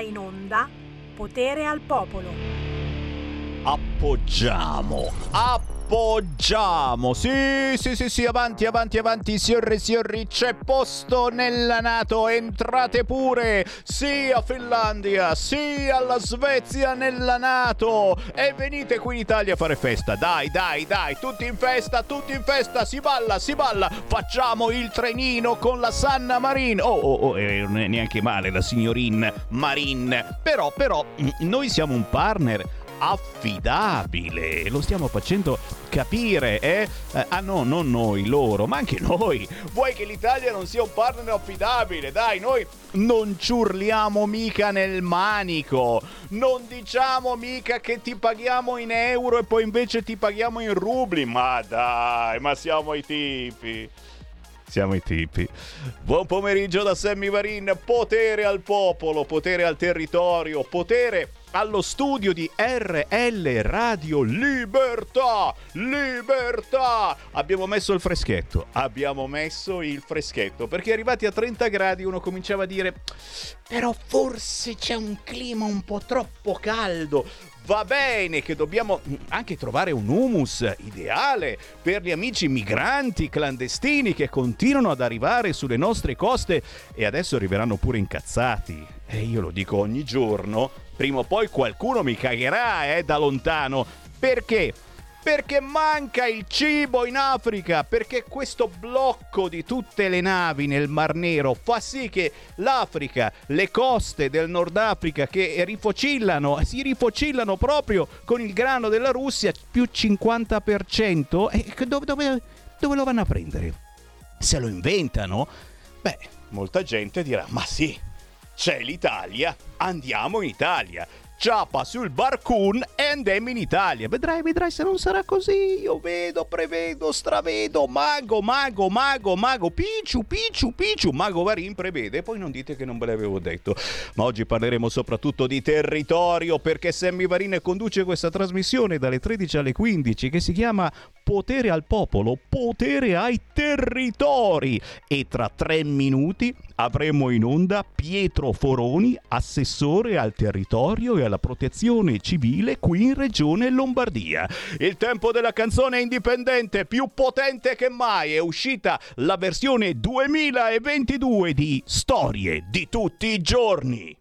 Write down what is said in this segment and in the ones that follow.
in onda Potere al Popolo. Appoggiamo, appoggiamo appoggiamo. Sì, sì, sì, sì, avanti, avanti, avanti, signore, signori, c'è posto nella Nato, entrate pure. Sì a Finlandia, sì alla Svezia nella Nato. E venite qui in Italia a fare festa. Dai, dai, dai, tutti in festa, tutti in festa, si balla, si balla. Facciamo il trenino con la Sanna Marin. Oh, oh, oh, eh, non è neanche male la signorin Marin. Però, però, noi siamo un partner affidabile. Lo stiamo facendo capire, eh? eh? Ah no, non noi, loro, ma anche noi. Vuoi che l'Italia non sia un partner affidabile? Dai, noi non ciurliamo mica nel manico. Non diciamo mica che ti paghiamo in euro e poi invece ti paghiamo in rubli. Ma dai, ma siamo i tipi. Siamo i tipi. Buon pomeriggio da Sammy Varin. Potere al popolo, potere al territorio, potere allo studio di RL Radio Libertà, Libertà. Abbiamo messo il freschetto, abbiamo messo il freschetto, perché arrivati a 30 gradi uno cominciava a dire però forse c'è un clima un po' troppo caldo, va bene che dobbiamo anche trovare un humus ideale per gli amici migranti clandestini che continuano ad arrivare sulle nostre coste e adesso arriveranno pure incazzati. E io lo dico ogni giorno, prima o poi qualcuno mi cagherà, eh, da lontano. Perché? Perché manca il cibo in Africa, perché questo blocco di tutte le navi nel Mar Nero fa sì che l'Africa, le coste del Nord Africa che rifocillano, si rifocillano proprio con il grano della Russia più 50%, e dove, dove, dove lo vanno a prendere? Se lo inventano? Beh, molta gente dirà, ma sì, c'è l'Italia, andiamo in Italia ciapa sul barcun e andiamo in Italia. Vedrai, vedrai se non sarà così. Io vedo, prevedo, stravedo. Mago, mago, mago, mago. Picciu, picciu, picciu. Mago Varin prevede. Poi non dite che non ve l'avevo detto. Ma oggi parleremo soprattutto di territorio perché Sammy Varin conduce questa trasmissione dalle 13 alle 15 che si chiama Potere al popolo, potere ai territori. E tra tre minuti avremo in onda Pietro Foroni, assessore al territorio e alla protezione civile qui in Regione Lombardia. Il tempo della canzone indipendente più potente che mai è uscita la versione 2022 di Storie di tutti i giorni.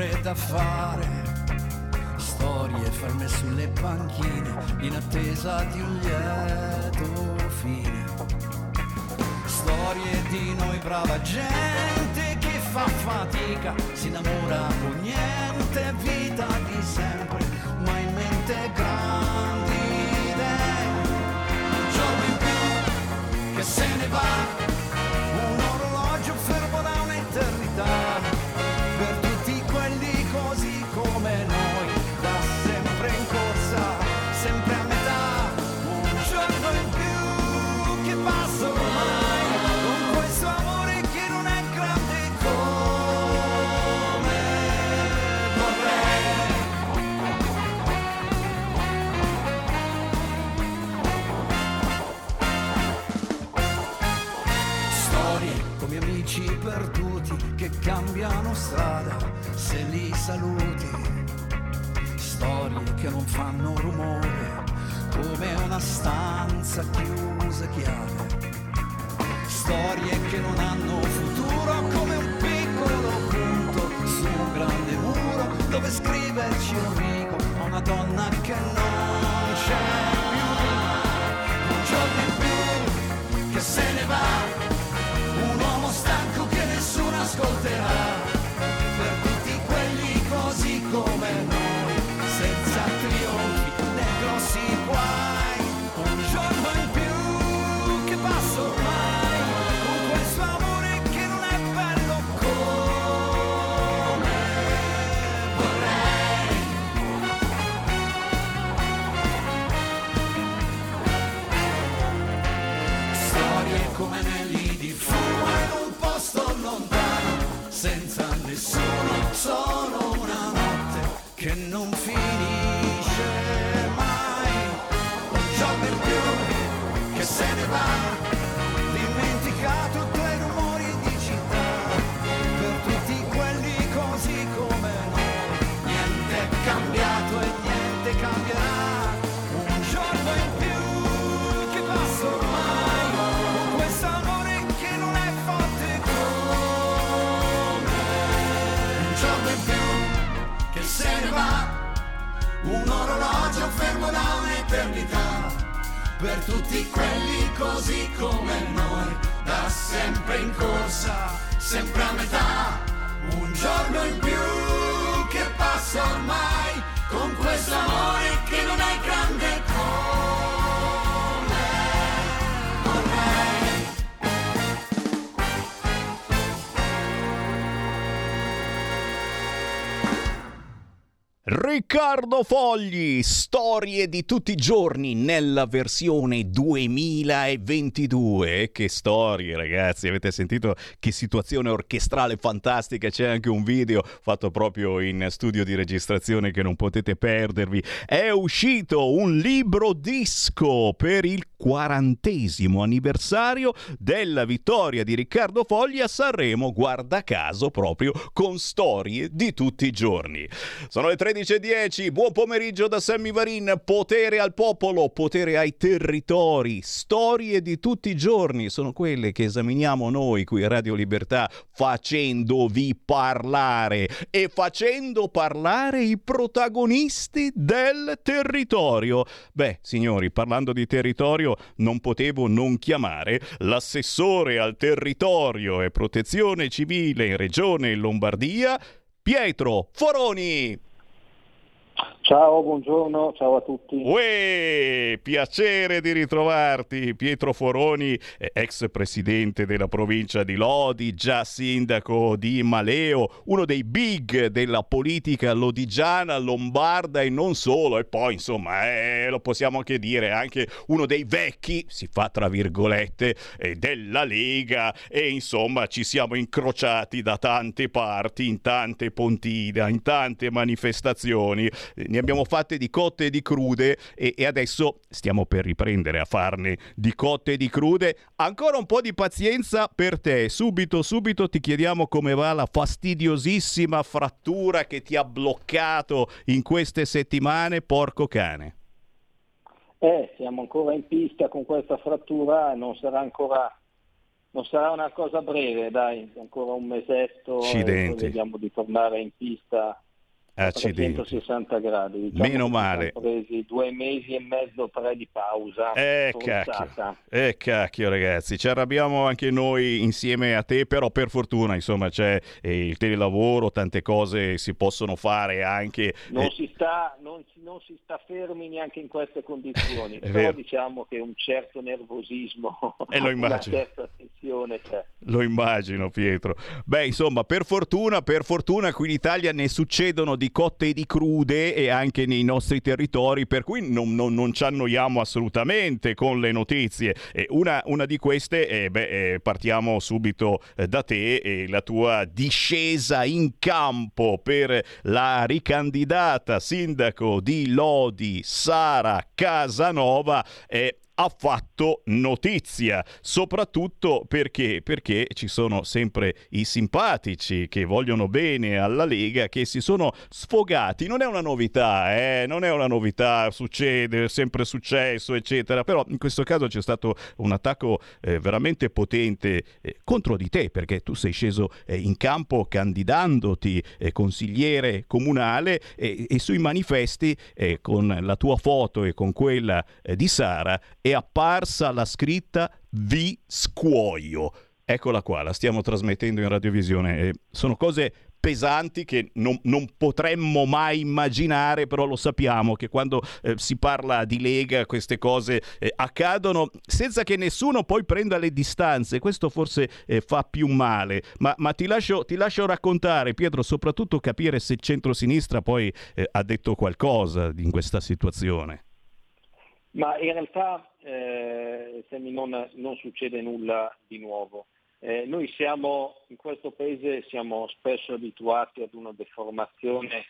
Sempre da fare. Storie ferme sulle panchine in attesa di un lieto fine. Storie di noi brava gente che fa fatica, si innamora con niente, vita di sempre, ma in mente grandi idee. Un giorno in più che se ne va fanno rumore, come una stanza chiusa chiave. Storie che non hanno futuro, come un piccolo punto su un grande muro dove scriverci un free Riccardo Fogli, storie di tutti i giorni nella versione 2022. Che storie, ragazzi! Avete sentito che situazione orchestrale fantastica? C'è anche un video fatto proprio in studio di registrazione che non potete perdervi. È uscito un libro disco per il quarantesimo anniversario della vittoria di Riccardo Fogli a Sanremo, guarda caso proprio con storie di tutti i giorni. Sono le 13.10, buon pomeriggio da Sammy Varin, potere al popolo, potere ai territori, storie di tutti i giorni, sono quelle che esaminiamo noi qui a Radio Libertà facendovi parlare e facendo parlare i protagonisti del territorio. Beh, signori, parlando di territorio, non potevo non chiamare l'assessore al territorio e protezione civile in Regione Lombardia, Pietro Foroni. Ciao, buongiorno, ciao a tutti. Uè, piacere di ritrovarti, Pietro Foroni, eh, ex presidente della provincia di Lodi, già sindaco di Maleo, uno dei big della politica lodigiana, lombarda e non solo, e poi insomma, eh, lo possiamo anche dire, anche uno dei vecchi, si fa tra virgolette, eh, della Lega e insomma ci siamo incrociati da tante parti, in tante pontine, in tante manifestazioni ne abbiamo fatte di cotte e di crude e, e, adesso stiamo per riprendere a farne di cotte e di crude. Ancora un po' di pazienza per te. Subito, subito ti chiediamo come va la fastidiosissima frattura che ti ha bloccato in queste settimane, porco cane. Eh, siamo ancora in pista con questa frattura, non sarà ancora non sarà una cosa breve, dai, ancora un mesetto Accidenti. e vediamo di tornare in pista Accidenti. 360 gradi. Diciamo Meno male. Presi due mesi e mezzo, tre di pausa. Eh cacchio, eh cacchio ragazzi, ci arrabbiamo anche noi insieme a te, però per fortuna insomma c'è eh, il telelavoro, tante cose si possono fare anche... Non, eh, si sta, non, non si sta fermi neanche in queste condizioni, però vero. diciamo che un certo nervosismo, Eh, lo una immagino. certa tensione c'è. Lo immagino Pietro. Beh insomma per fortuna, per fortuna qui in Italia ne succedono di cotte e di crude e anche nei nostri territori, per cui non, non- non ci annoiamo assolutamente con le notizie. E una, una di queste, eh, beh, eh, partiamo subito eh, da te e la tua discesa in campo per la ricandidata sindaco di Lodi, Sara Casanova. eh, ha fatto notizia, soprattutto perché, perché ci sono sempre i simpatici che vogliono bene alla Lega che si sono sfogati. Non è una novità, eh? non è una novità, succede, è sempre successo, eccetera. Però in questo caso c'è stato un attacco eh, veramente potente eh, contro di te, perché tu sei sceso eh, in campo candidandoti eh, consigliere comunale e, e sui manifesti eh, con la tua foto e con quella eh, di Sara è apparsa la scritta Vi scuoio. Eccola qua, la stiamo trasmettendo in radiovisione. Sono cose pesanti che non, non potremmo mai immaginare, però lo sappiamo che quando eh, si parla di Lega queste cose eh, accadono senza che nessuno poi prenda le distanze. Questo forse eh, fa più male, ma, ma ti, lascio, ti lascio raccontare, Pietro, soprattutto capire se il centrosinistra poi eh, ha detto qualcosa in questa situazione. Ma in realtà eh, non, non succede nulla di nuovo. Eh, noi siamo, in questo paese siamo spesso abituati ad una deformazione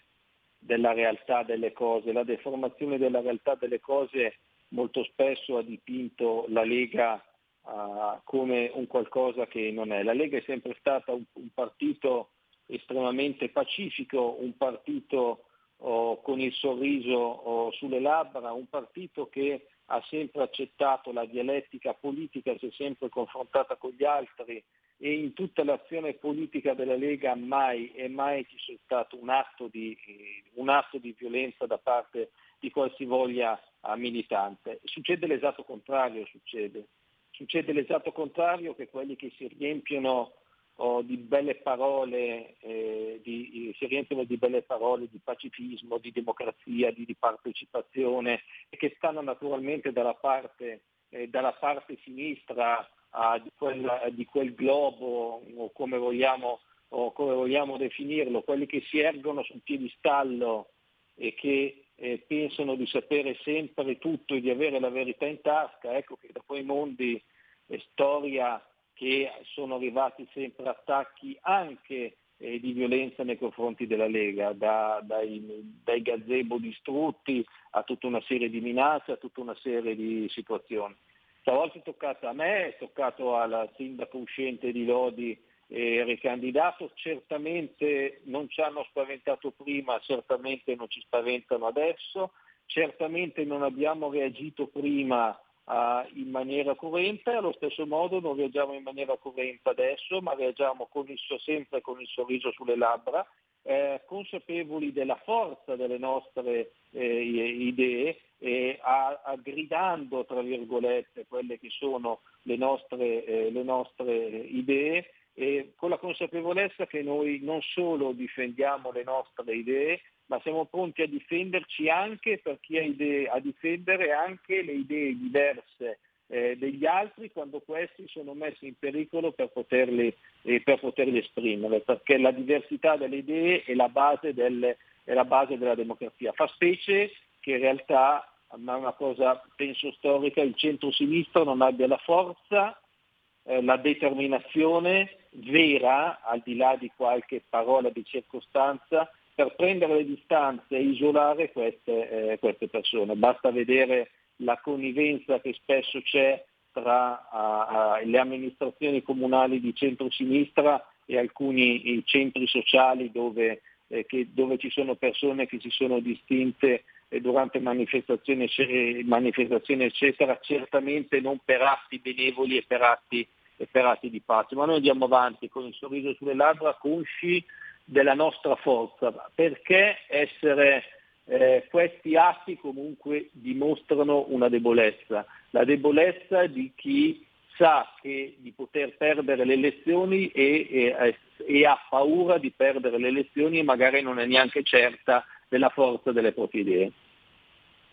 della realtà delle cose. La deformazione della realtà delle cose molto spesso ha dipinto la Lega uh, come un qualcosa che non è. La Lega è sempre stata un, un partito estremamente pacifico, un partito oh, con il sorriso oh, sulle labbra, un partito che ha sempre accettato la dialettica politica, si è sempre confrontata con gli altri e in tutta l'azione politica della Lega mai e mai ci sia stato un atto di, un atto di violenza da parte di qualsivoglia militante. Succede l'esatto contrario, succede. Succede l'esatto contrario che quelli che si riempiono oh, di belle parole, eh, di, si riempiono di belle parole di pacifismo, di democrazia, di, di partecipazione e che stanno naturalmente dalla parte, eh, dalla parte sinistra ah, di, quel, di, quel, globo o come, vogliamo, o come vogliamo definirlo, quelli che si ergono sul piedistallo e che eh, pensano di sapere sempre tutto e di avere la verità in tasca, ecco che da quei mondi è storia che sono arrivati sempre attacchi anche eh, di violenza nei confronti della Lega, da, dai, dai gazebo distrutti a tutta una serie di minacce, a tutta una serie di situazioni. Stavolta è toccato a me, è toccato al sindaco uscente di Lodi eh, ricandidato, certamente non ci hanno spaventato prima, certamente non ci spaventano adesso, certamente non abbiamo reagito prima in maniera corrente, allo stesso modo non reagiamo in maniera corrente adesso, ma reagiamo con il, sempre con il sorriso sulle labbra, eh, consapevoli della forza delle nostre eh, idee e a, a gridando tra virgolette quelle che sono le nostre, eh, le nostre idee con la consapevolezza che noi non solo difendiamo le nostre idee, ma siamo pronti a difenderci anche per chi ha idee, a difendere anche le idee diverse eh, degli altri quando questi sono messi in pericolo per poterli, eh, per poterli esprimere, perché la diversità delle idee è la base, delle, è la base della democrazia. Fa specie che in realtà, ma è una cosa penso storica, il centro-sinistra non abbia la forza, eh, la determinazione vera, al di là di qualche parola di circostanza, per prendere le distanze e isolare queste, eh, queste persone. Basta vedere la connivenza che spesso c'è tra uh, uh, le amministrazioni comunali di centro-sinistra e alcuni centri sociali dove, eh, che, dove, ci sono persone che si sono distinte eh, durante manifestazioni, manifestazioni, eccetera, certamente non per atti benevoli e per atti e per atti di pace, ma noi andiamo avanti con il sorriso sulle labbra, consci della nostra forza, perché essere eh, questi atti comunque dimostrano una debolezza, la debolezza di chi sa che, di poter perdere le elezioni e, e, e ha paura di perdere le elezioni e magari non è neanche certa della forza delle proprie idee.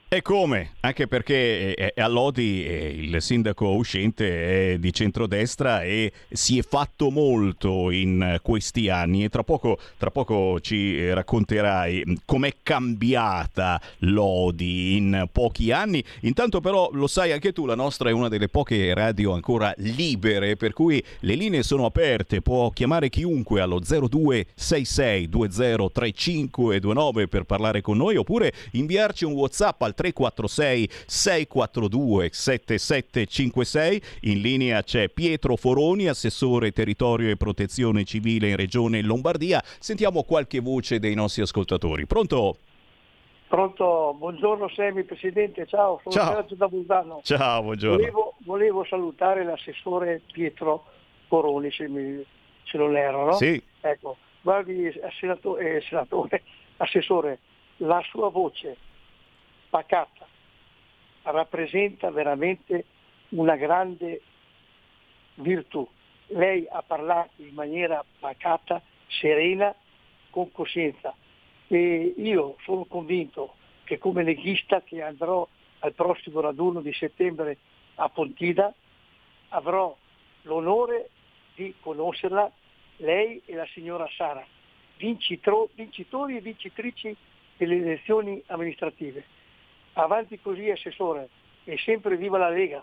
E come? Anche perché eh, eh, a Lodi eh, il sindaco uscente è di centrodestra e si è fatto molto in questi anni e tra poco, tra poco ci racconterai com'è cambiata Lodi in pochi anni. Intanto però lo sai anche tu, la nostra è una delle poche radio ancora libere per cui le linee sono aperte, può chiamare chiunque allo 0266 203529 per parlare con noi oppure inviarci un WhatsApp al 346 642 7756. In linea c'è Pietro Foroni, assessore territorio e protezione civile in Regione Lombardia. Sentiamo qualche voce dei nostri ascoltatori. Pronto? Pronto, buongiorno Semi Presidente, ciao, sono ciao. Sergio da Busano. Ciao, buongiorno. Volevo, volevo, salutare l'assessore Pietro Foroni, se, mi, se non erro, no? Sì. Ecco, guardi, eh, senatore, assessore, la sua voce pacata, rappresenta veramente una grande virtù. Lei ha parlato in maniera pacata, serena, con coscienza e io sono convinto che come leghista che andrò al prossimo raduno di settembre a Pontida avrò l'onore di conoscerla, lei e la signora Sara, vincitori e vincitrici delle elezioni amministrative avanti così assessore, e sempre viva la Lega.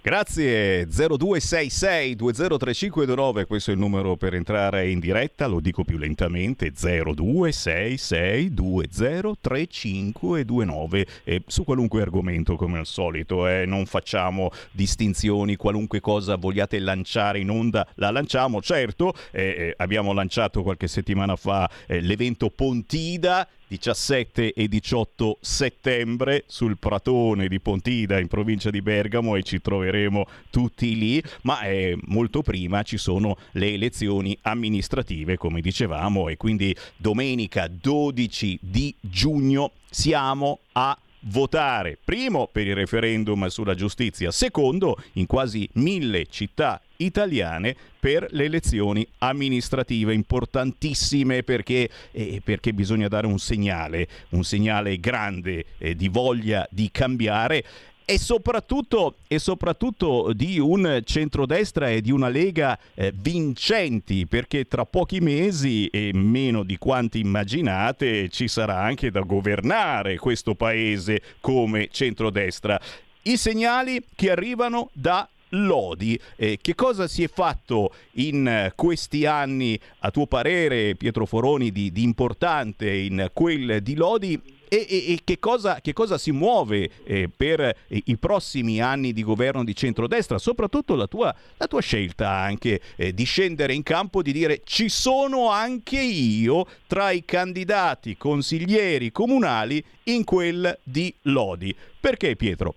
Grazie. 0266 203529, questo è il numero per entrare in diretta, lo dico più lentamente 0266 203529 e su qualunque argomento come al solito, eh, non facciamo distinzioni, qualunque cosa vogliate lanciare in onda la lanciamo, certo. Eh, eh, abbiamo lanciato qualche settimana fa eh, l'evento Pontida 17 e 18 settembre sul Pratone di Pontida in provincia di Bergamo e ci troveremo tutti lì, ma eh, molto prima ci sono le elezioni amministrative come dicevamo e quindi domenica 12 di giugno siamo a votare, primo per il referendum sulla giustizia, secondo in quasi mille città italiane per le elezioni amministrative importantissime perché, eh, perché bisogna dare un segnale, un segnale grande eh, di voglia di cambiare e soprattutto, e soprattutto, di un centrodestra e di una Lega eh, vincenti, perché tra pochi mesi e meno di quanti immaginate ci sarà anche da governare questo paese come centrodestra. I segnali che arrivano da Lodi. Eh, che cosa si è fatto in questi anni, a tuo parere, Pietro Foroni, di, di importante in quel di Lodi? E, e, e che, cosa, che, cosa, si muove eh, per eh, i prossimi anni di governo di centrodestra? Soprattutto la tua, la tua scelta anche eh, di scendere in campo, di dire ci sono anche io tra i candidati consiglieri comunali in quel di Lodi. Perché Pietro?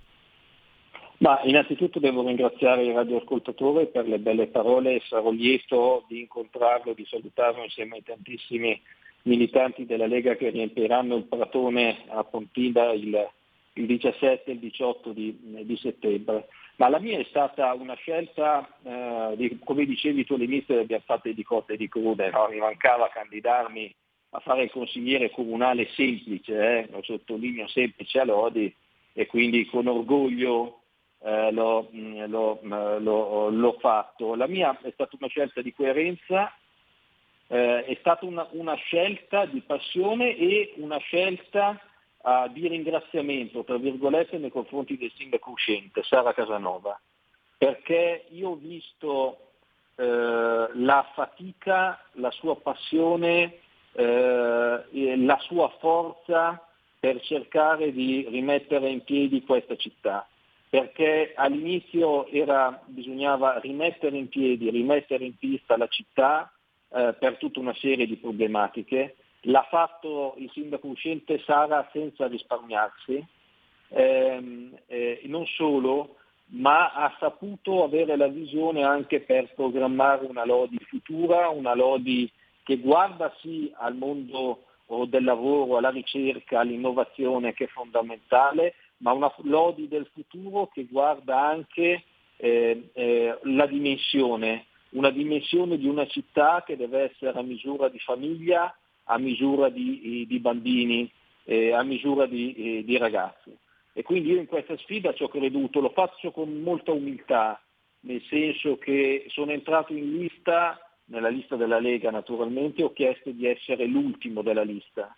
Ma innanzitutto devo ringraziare il radioascoltatore per le belle parole e sarò lieto di incontrarlo, di salutarlo insieme ai tantissimi militanti della Lega che riempiranno il Pratone a Pontina il, il 17 e il 18 di, di, settembre. Ma la mia è stata una scelta, eh, di, come dicevi tu all'inizio, abbiamo fatto di cotte e di crude, no? mi mancava candidarmi a fare il consigliere comunale semplice, eh? lo sottolineo semplice a Lodi, e quindi con orgoglio eh, l'ho, l'ho, l'ho, l'ho, fatto. La mia è stata una scelta di coerenza eh, è stata una, una, scelta di passione e una scelta uh, di ringraziamento, tra virgolette, nei confronti del sindaco uscente, Sara Casanova, perché io ho visto eh, la fatica, la sua passione, eh, la sua forza per cercare di rimettere in piedi questa città perché all'inizio era, bisognava rimettere in piedi, rimettere in pista la città, eh, per tutta una serie di problematiche. L'ha fatto il sindaco uscente Sara senza risparmiarsi, ehm, eh, non solo, ma ha saputo avere la visione anche per programmare una Lodi futura, una Lodi che guarda sì al mondo del lavoro, alla ricerca, all'innovazione che è fondamentale, ma una Lodi del futuro che guarda anche eh, eh, la dimensione una dimensione di una città che deve essere a misura di famiglia, a misura di, di bambini, eh, a misura di, eh, di, ragazzi. E quindi io in questa sfida ci ho creduto, lo faccio con molta umiltà, nel senso che sono entrato in lista, nella lista della Lega naturalmente, ho chiesto di essere l'ultimo della lista,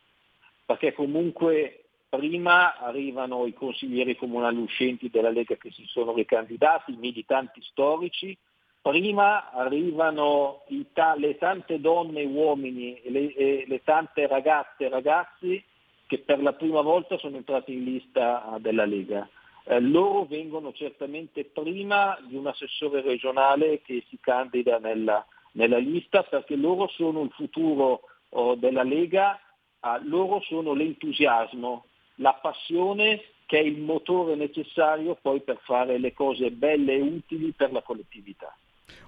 perché comunque prima arrivano i consiglieri comunali uscenti della Lega che si sono ricandidati, i militanti storici, prima arrivano ta- le tante donne e uomini e le, e le, tante ragazze e ragazzi che per la prima volta sono entrati in lista della Lega. Eh, loro vengono certamente prima di un assessore regionale che si candida nella, nella lista perché loro sono il futuro oh, della Lega, ah, loro sono l'entusiasmo, la passione che è il motore necessario poi per fare le cose belle e utili per la collettività.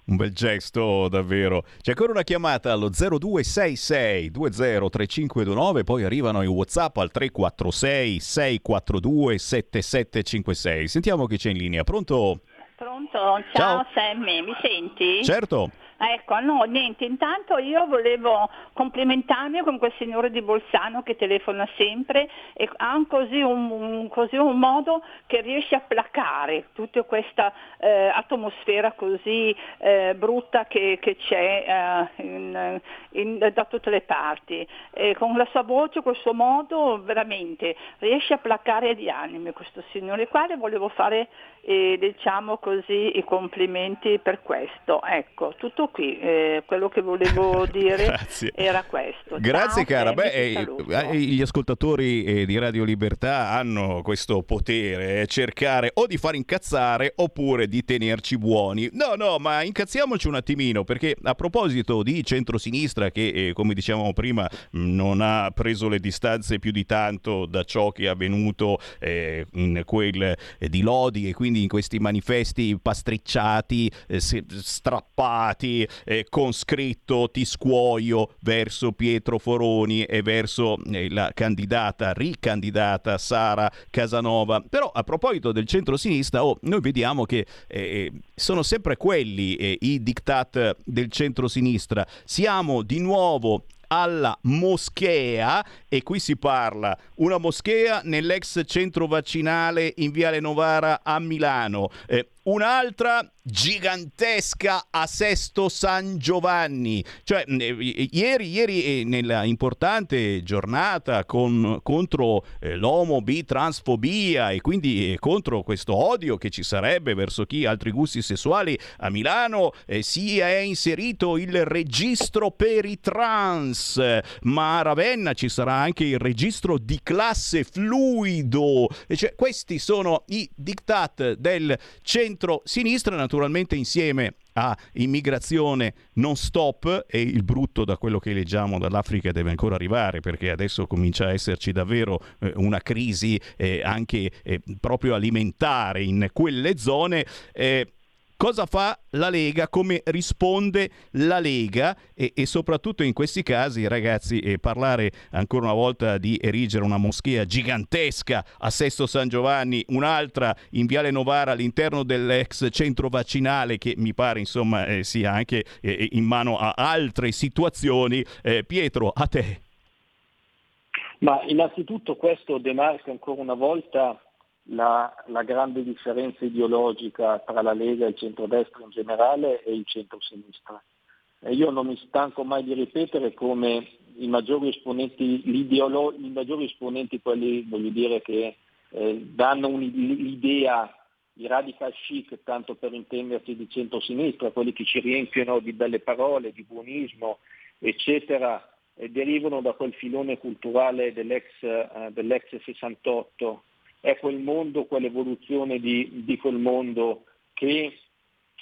Un bel gesto davvero. C'è ancora una chiamata allo 0266 203529, poi arrivano i WhatsApp al 346 642 7756. Sentiamo chi c'è in linea. Pronto? Pronto? Ciao, Ciao. Sammy, mi senti? Certo. Ecco, no, niente, intanto io volevo complimentarmi con quel signore di Bolzano che telefona sempre e ha così un, un, così un modo che riesce a placare tutta questa eh, atmosfera così eh, brutta che, che c'è eh, in, in, da tutte le parti. E con la sua voce, col suo modo, veramente riesce a placare gli animi questo signore qua e volevo fare eh, diciamo così i complimenti per questo. Ecco, tutto qui, eh, quello che volevo dire era questo. Grazie Ciao, cara, Beh, eh, eh, gli ascoltatori eh, di Radio Libertà hanno questo potere, eh, cercare o di far incazzare oppure di tenerci buoni. No, no, ma incazziamoci un attimino perché a proposito di centrosinistra che come dicevamo prima non ha preso le distanze più di tanto da ciò che è avvenuto in quel di Lodi e quindi in questi manifesti pastricciati, strappati eh, con scritto ti scuoio verso Pietro Foroni e verso eh, la candidata, ricandidata Sara Casanova. Però a proposito del centro-sinistra, oh, noi vediamo che eh, sono sempre quelli eh, i diktat del centro-sinistra. Siamo di nuovo alla moschea e qui si parla una moschea nell'ex centro vaccinale in Viale Novara a Milano. Eh, un'altra gigantesca a Sesto San Giovanni. Cioè, ieri, ieri eh, nella importante giornata con, contro eh, l'omo transfobia e quindi eh, contro questo odio che ci sarebbe verso chi ha altri gusti sessuali a Milano, eh, si è inserito il registro per i trans, ma a Ravenna ci sarà anche il registro di classe fluido. Cioè, questi sono i diktat del centro-sinistra naturalmente insieme a immigrazione non stop e il brutto da quello che leggiamo dall'Africa deve ancora arrivare perché adesso comincia a esserci davvero eh, una crisi eh, anche eh, proprio alimentare in quelle zone. Eh, Cosa fa la Lega? Come risponde la Lega? E, e soprattutto in questi casi, ragazzi, eh, parlare ancora una volta di erigere una moschea gigantesca a Sesto San Giovanni, un'altra in Viale Novara all'interno dell'ex centro vaccinale che mi pare insomma eh, sia anche eh, in mano a altre situazioni. Eh, Pietro, a te. Ma innanzitutto questo demarca ancora una volta la, la, grande differenza ideologica tra la Lega, il centrodestra in generale e il centrosinistra. E io non mi stanco mai di ripetere come i maggiori esponenti, i maggiori esponenti quelli voglio dire, che eh, danno l'idea di radical chic, tanto per intendersi di centrosinistra, quelli che ci riempiono di belle parole, di buonismo, eccetera, derivano da quel filone culturale dell'ex, eh, dell'ex 68 è quel mondo, quell'evoluzione di, di quel mondo che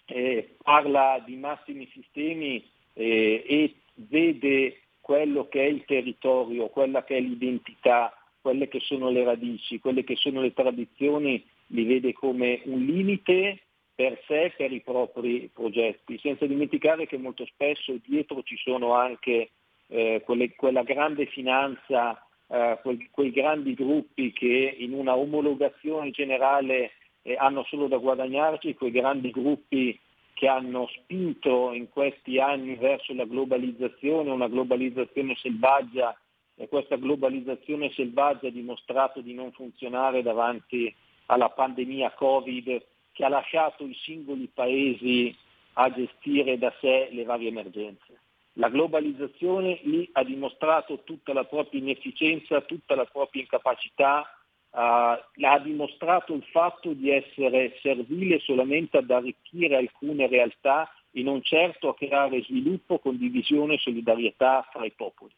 eh, parla di massimi sistemi eh, e vede quello che è il territorio, quella che è l'identità, quelle che sono le radici, quelle che sono le tradizioni, li vede come un limite per sé, per i propri progetti, senza dimenticare che molto spesso dietro ci sono anche eh, quelle, quella grande finanza eh, quei, quei, grandi gruppi che in una omologazione generale eh, hanno solo da guadagnarci, quei grandi gruppi che hanno spinto in questi anni verso la globalizzazione, una globalizzazione selvaggia e questa globalizzazione selvaggia ha dimostrato di non funzionare davanti alla pandemia Covid che ha lasciato i singoli paesi a gestire da sé le varie emergenze. La globalizzazione lì ha dimostrato tutta la propria inefficienza, tutta la propria incapacità, uh, ha dimostrato il fatto di essere servile solamente ad arricchire alcune realtà e non certo a creare sviluppo, condivisione e solidarietà fra i popoli.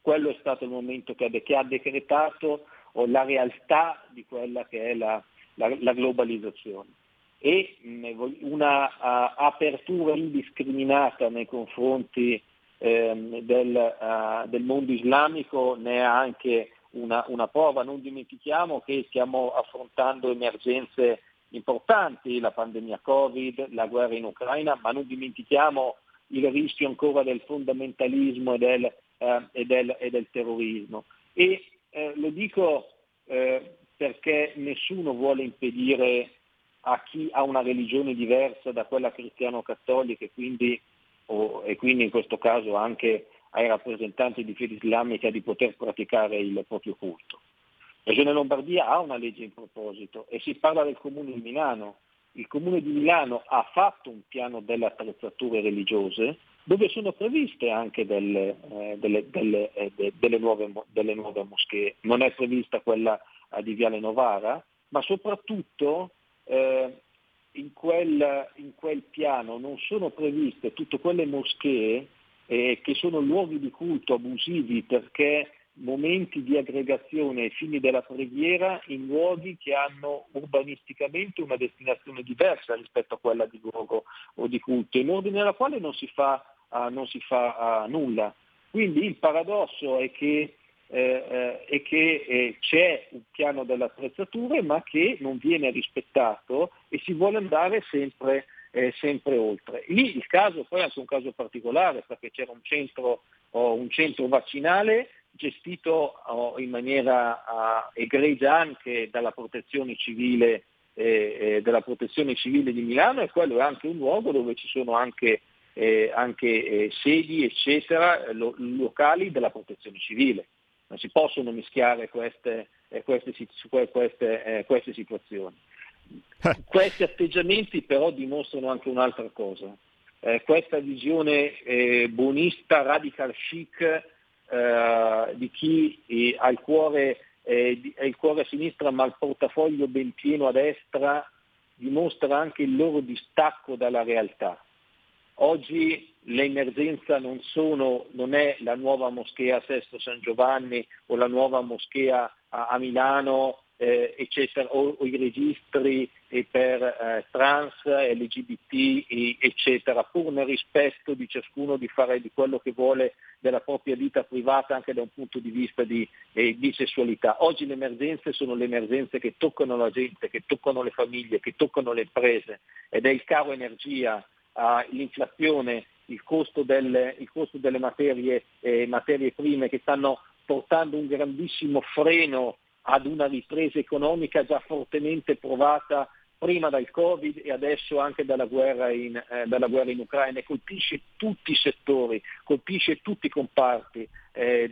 Quello è stato il momento che ha, decretato la realtà di quella che è la, la, la globalizzazione e una uh, apertura indiscriminata nei confronti ehm, del, uh, del, mondo islamico ne è anche una, una prova. Non dimentichiamo che stiamo affrontando emergenze importanti, la pandemia Covid, la guerra in Ucraina, ma non dimentichiamo il rischio ancora del fondamentalismo e del, eh, e del, e del terrorismo. E eh, lo dico eh, perché nessuno vuole impedire a chi ha una religione diversa da quella cristiano-cattolica e quindi o, e quindi in questo caso anche ai rappresentanti di fede islamica di poter praticare il proprio culto. La Regione Lombardia ha una legge in proposito e si parla del Comune di Milano. Il Comune di Milano ha fatto un piano delle attrezzature religiose dove sono previste anche delle, eh, delle, delle, eh, delle, nuove, nuove, moschee. Non è prevista quella eh, di Viale Novara, ma soprattutto eh, in quel, in, quel, piano non sono previste tutte quelle moschee eh, che sono luoghi di culto abusivi perché momenti di aggregazione ai fini della preghiera in luoghi che hanno urbanisticamente una destinazione diversa rispetto a quella di luogo o di culto, in ordine alla quale non si fa, uh, non si fa uh, nulla. Quindi il paradosso è che, eh, eh, è che eh, c'è un piano delle attrezzature ma che non viene rispettato e si vuole andare sempre, eh, sempre oltre. Lì il caso poi è anche un caso particolare perché c'era un centro, oh, un centro vaccinale gestito uh, in maniera uh, egregia anche dalla protezione civile, eh, eh, protezione civile di Milano e quello è anche un luogo dove ci sono anche, anche sedi eccetera, lo, locali della protezione civile. Non si possono mischiare queste, eh, queste, queste, eh, queste situazioni. Questi atteggiamenti però dimostrano anche un'altra cosa. questa visione buonista, radical chic, eh, di chi eh, ha, il cuore, eh, di, ha il cuore a sinistra ma il portafoglio ben pieno a destra, dimostra anche il loro distacco dalla realtà. Oggi l'emergenza non, sono, non, è la nuova moschea a Sesto San Giovanni o la nuova moschea a, a Milano eh, eccetera, o, o, i registri eh, per eh, trans, LGBT, eccetera, pur nel rispetto di ciascuno di fare di quello che vuole della propria vita privata anche da un punto di vista di, eh, di sessualità. Oggi le emergenze sono le emergenze che toccano la gente, che toccano le famiglie, che toccano le imprese ed è il caro energia, l'inflazione, il costo delle, il costo delle materie, eh, materie prime che stanno portando un grandissimo freno ad una ripresa economica già fortemente provata prima dal Covid e adesso anche dalla guerra in, eh, dalla guerra in Ucraina colpisce tutti i settori, colpisce tutti i comparti, eh,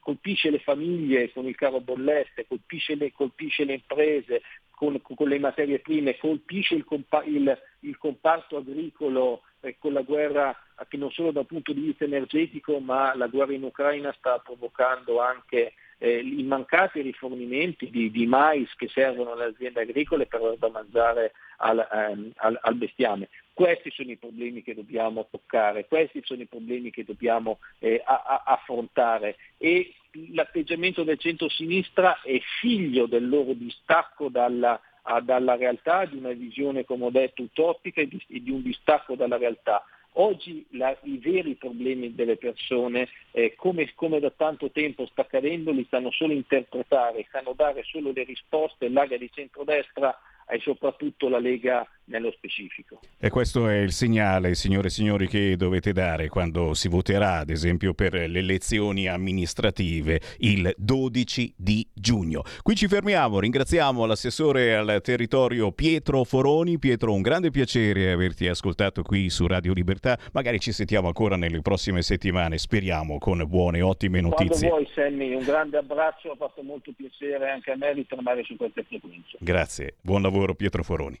colpisce le famiglie con il caro bollette, colpisce le, colpisce le imprese con, con, le materie prime, colpisce il, compa- il, il comparto agricolo eh, con la guerra che non solo dal punto di vista energetico ma la guerra in Ucraina sta provocando anche eh, i mancati rifornimenti di, di, mais che servono alle aziende agricole per mangiare al, ehm, al, al, bestiame. Questi sono i problemi che dobbiamo toccare, questi sono i problemi che dobbiamo eh, a, a, affrontare e l'atteggiamento del centro-sinistra è figlio del loro distacco dalla, dalla realtà, di una visione, come ho detto, utopica e di, di un distacco dalla realtà. Oggi la, i veri problemi delle persone, eh, come, come, da tanto tempo sta accadendo, li sanno solo interpretare, sanno dare solo le risposte l'area di centrodestra e soprattutto la Lega nello specifico. E questo è il segnale, signore e signori, che dovete dare quando si voterà, ad esempio, per le elezioni amministrative il 12 di giugno. Qui ci fermiamo, ringraziamo l'assessore al territorio Pietro Foroni. Pietro, un grande piacere averti ascoltato qui su Radio Libertà. Magari ci sentiamo ancora nelle prossime settimane, speriamo, con buone ottime notizie. Quando vuoi, Sammy, un grande abbraccio, ha fatto molto piacere anche a me ritornare su queste frequenze. Grazie, buon lavoro Pietro Foroni.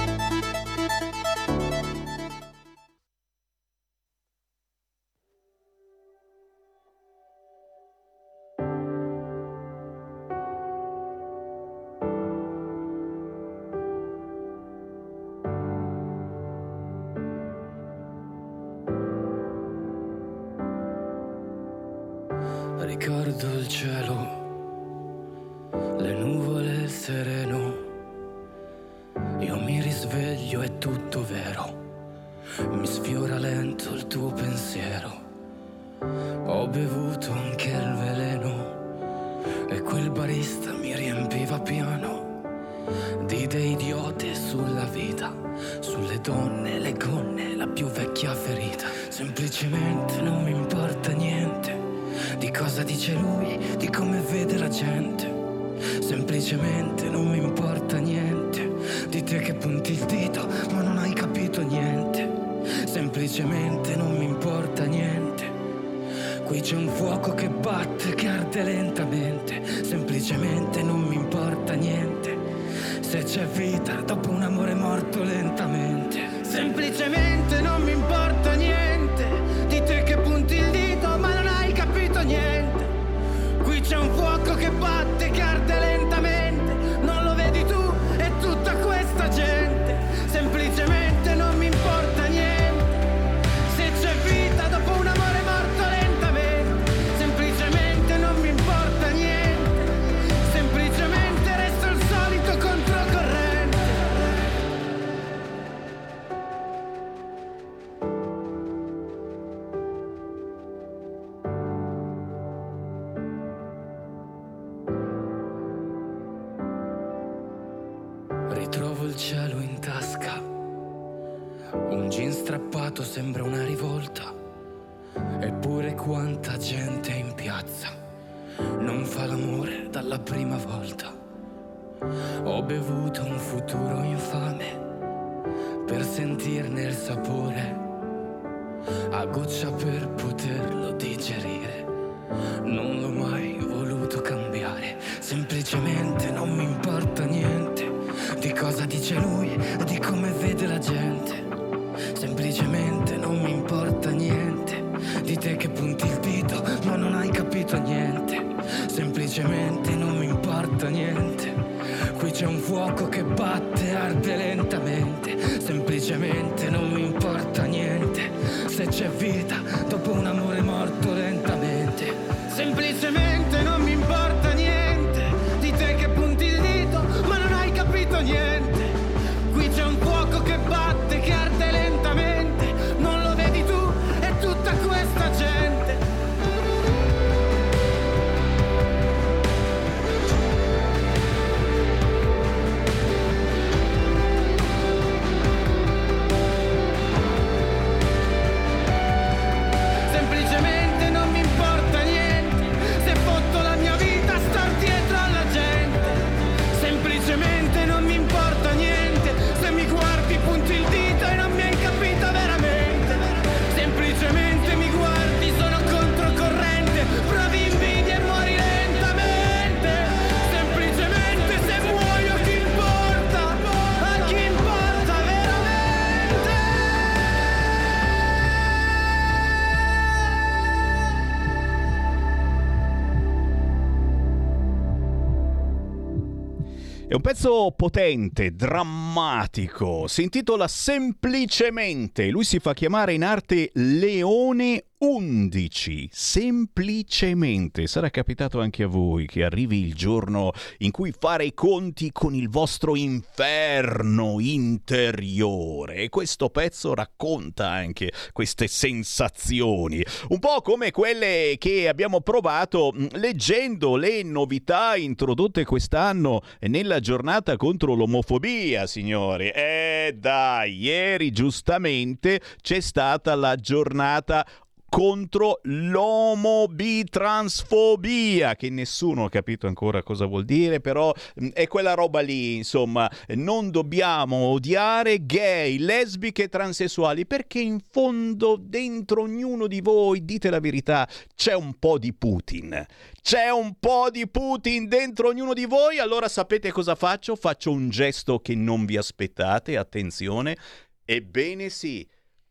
Non l'ho mai voluto cambiare. Semplicemente non mi importa niente di cosa dice lui e di come vede la gente. Semplicemente non mi importa niente di te che punti il dito, ma non hai capito niente. Semplicemente non mi importa niente. Qui c'è un fuoco che batte, arde lentamente. Semplicemente non mi importa niente. Se c'è vita dopo un pezzo potente, drammatico, si intitola Semplicemente, lui si fa chiamare in arte Leone 11, semplicemente. Sarà capitato anche a voi che arrivi il giorno in cui fare i conti con il vostro inferno interiore e questo pezzo racconta anche queste sensazioni, un po' come quelle che abbiamo provato mh, leggendo le novità introdotte quest'anno nella giornata contro l'omofobia, signori. Eh dai, ieri giustamente c'è stata la giornata contro l'omobitransfobia, che nessuno ha capito ancora cosa vuol dire, però mh, è quella roba lì, insomma, non dobbiamo odiare gay, lesbiche e transessuali, perché in fondo dentro ognuno di voi, dite la verità, c'è un po' di Putin. C'è un po' di Putin dentro ognuno di voi, allora sapete cosa faccio? Faccio un gesto che non vi aspettate, attenzione. Ebbene sì,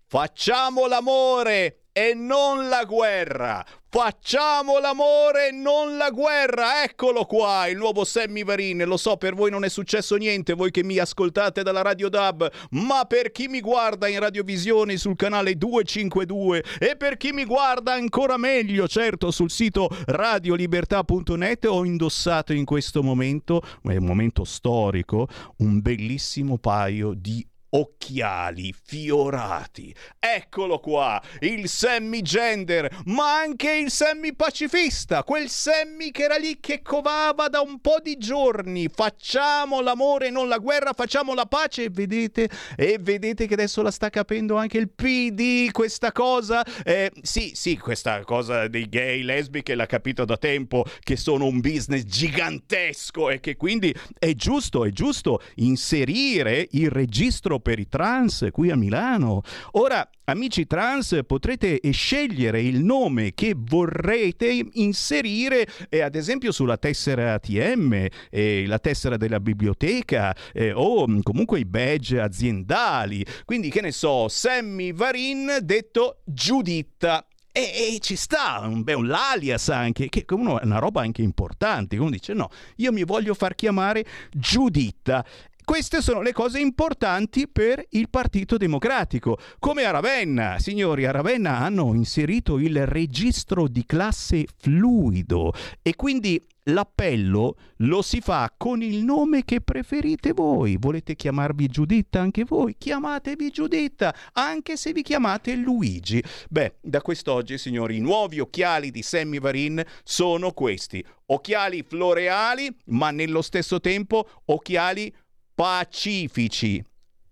facciamo l'amore e non la guerra. Facciamo l'amore e non la guerra. Eccolo qua, il nuovo Sammy Varin. Lo so, per voi non è successo niente, voi che mi ascoltate dalla Radio DAB, ma per chi mi guarda in radiovisione sul canale 252 e per chi mi guarda ancora meglio, certo, sul sito radiolibertà.net ho indossato in questo momento, è un momento storico, un bellissimo paio di occhiali fiorati. Eccolo qua, il Sammy Gender, ma anche il Sammy pacifista, quel Sammy che era lì che covava da un po' di giorni. Facciamo l'amore, non la guerra, facciamo la pace e vedete, e vedete che adesso la sta capendo anche il PD questa cosa. Eh, sì, sì, questa cosa dei gay, lesbiche l'ha capito da tempo che sono un business gigantesco e che quindi è giusto, è giusto inserire il registro per i trans qui a Milano. Ora, amici trans, potrete scegliere il nome che vorrete inserire, eh, ad esempio sulla tessera ATM, eh, la tessera della biblioteca eh, o comunque i badge aziendali. Quindi, che ne so, Sammy Varin detto Giuditta. E, e, ci sta un, beh, un l'alias anche, che è una roba anche importante. Uno dice: No, io mi voglio far chiamare Giuditta. Queste sono le cose importanti per il Partito Democratico. Come a Ravenna, signori, a Ravenna hanno inserito il registro di classe fluido e quindi l'appello lo si fa con il nome che preferite voi. Volete chiamarvi Giuditta anche voi? Chiamatevi Giuditta, anche se vi chiamate Luigi. Beh, da quest'oggi, signori, i nuovi occhiali di Sammy Varin sono questi. Occhiali floreali, ma nello stesso tempo occhiali pacifici,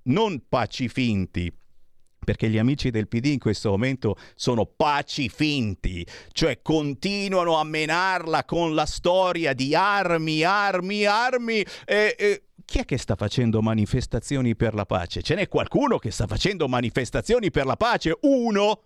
non pacifinti perché gli amici del PD in questo momento sono pacifinti, cioè continuano a menarla con la storia di armi, armi, armi. E, e, chi è che sta facendo manifestazioni per la pace? Ce n'è qualcuno che sta facendo manifestazioni per la pace? Uno?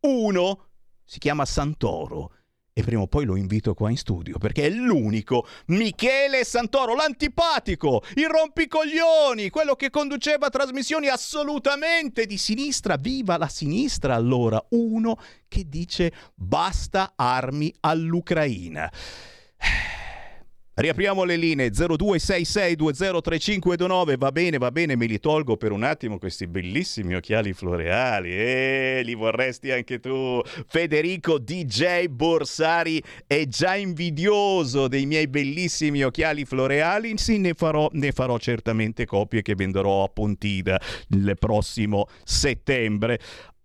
Uno? Si chiama Santoro e prima o poi lo invito qua in studio perché è l'unico Michele Santoro, l'antipatico, il rompicoglioni, quello che conduceva trasmissioni assolutamente di sinistra. Viva la sinistra allora, uno che dice basta armi all'Ucraina. Riapriamo le linee 0266203529. Va bene, va bene, me li tolgo per un attimo questi bellissimi occhiali floreali. Eh, li vorresti anche tu. Federico DJ Borsari è già invidioso dei miei bellissimi occhiali floreali. Sì, ne farò, ne farò certamente copie che venderò a Pontida il prossimo settembre.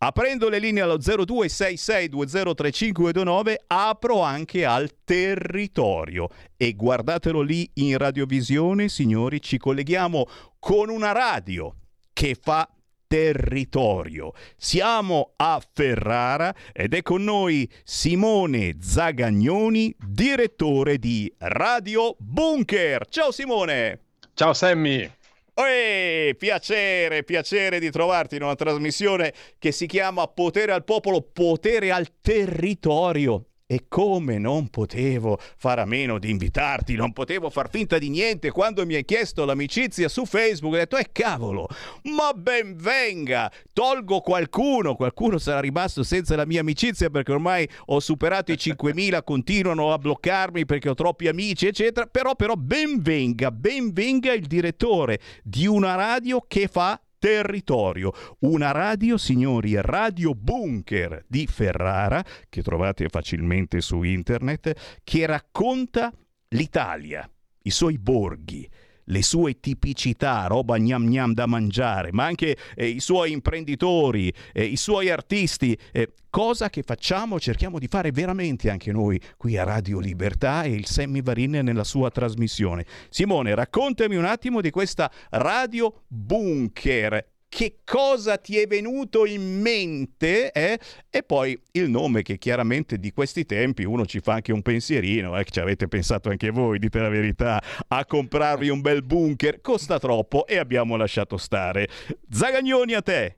Aprendo le linee allo 0266203529 apro anche al territorio e guardatelo lì in radiovisione, signori, ci colleghiamo con una radio che fa territorio. Siamo a Ferrara ed è con noi Simone Zagagnoni, direttore di Radio Bunker. Ciao Simone! Ciao Sammy! Ehi, piacere, piacere di trovarti in una trasmissione che si chiama Potere al popolo, potere al territorio. E come non potevo fare a meno di invitarti, non potevo far finta di niente quando mi hai chiesto l'amicizia su Facebook. Ho detto, eh cavolo, ma ben venga, tolgo qualcuno, qualcuno sarà rimasto senza la mia amicizia perché ormai ho superato i 5.000, continuano a bloccarmi perché ho troppi amici, eccetera. Però, però, ben venga, ben venga il direttore di una radio che fa territorio. Una radio, signori, Radio Bunker di Ferrara, che trovate facilmente su internet, che racconta l'Italia, i suoi borghi, le sue tipicità, roba gnam gnam da mangiare, ma anche eh, i suoi imprenditori, eh, i suoi artisti, eh, cosa che facciamo, cerchiamo di fare veramente anche noi qui a Radio Libertà e il Sammy Varin nella sua trasmissione. Simone, raccontami un attimo di questa Radio Bunker che cosa ti è venuto in mente eh? e poi il nome che chiaramente di questi tempi uno ci fa anche un pensierino, eh, ci avete pensato anche voi, dite la verità, a comprarvi un bel bunker, costa troppo e abbiamo lasciato stare. Zagagnoni a te!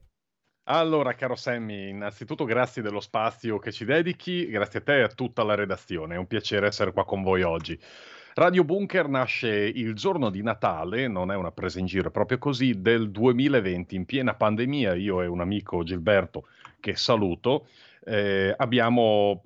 Allora, caro Sammy, innanzitutto grazie dello spazio che ci dedichi, grazie a te e a tutta la redazione, è un piacere essere qua con voi oggi. Radio Bunker nasce il giorno di Natale, non è una presa in giro, è proprio così, del 2020, in piena pandemia, io e un amico Gilberto, che saluto, eh, abbiamo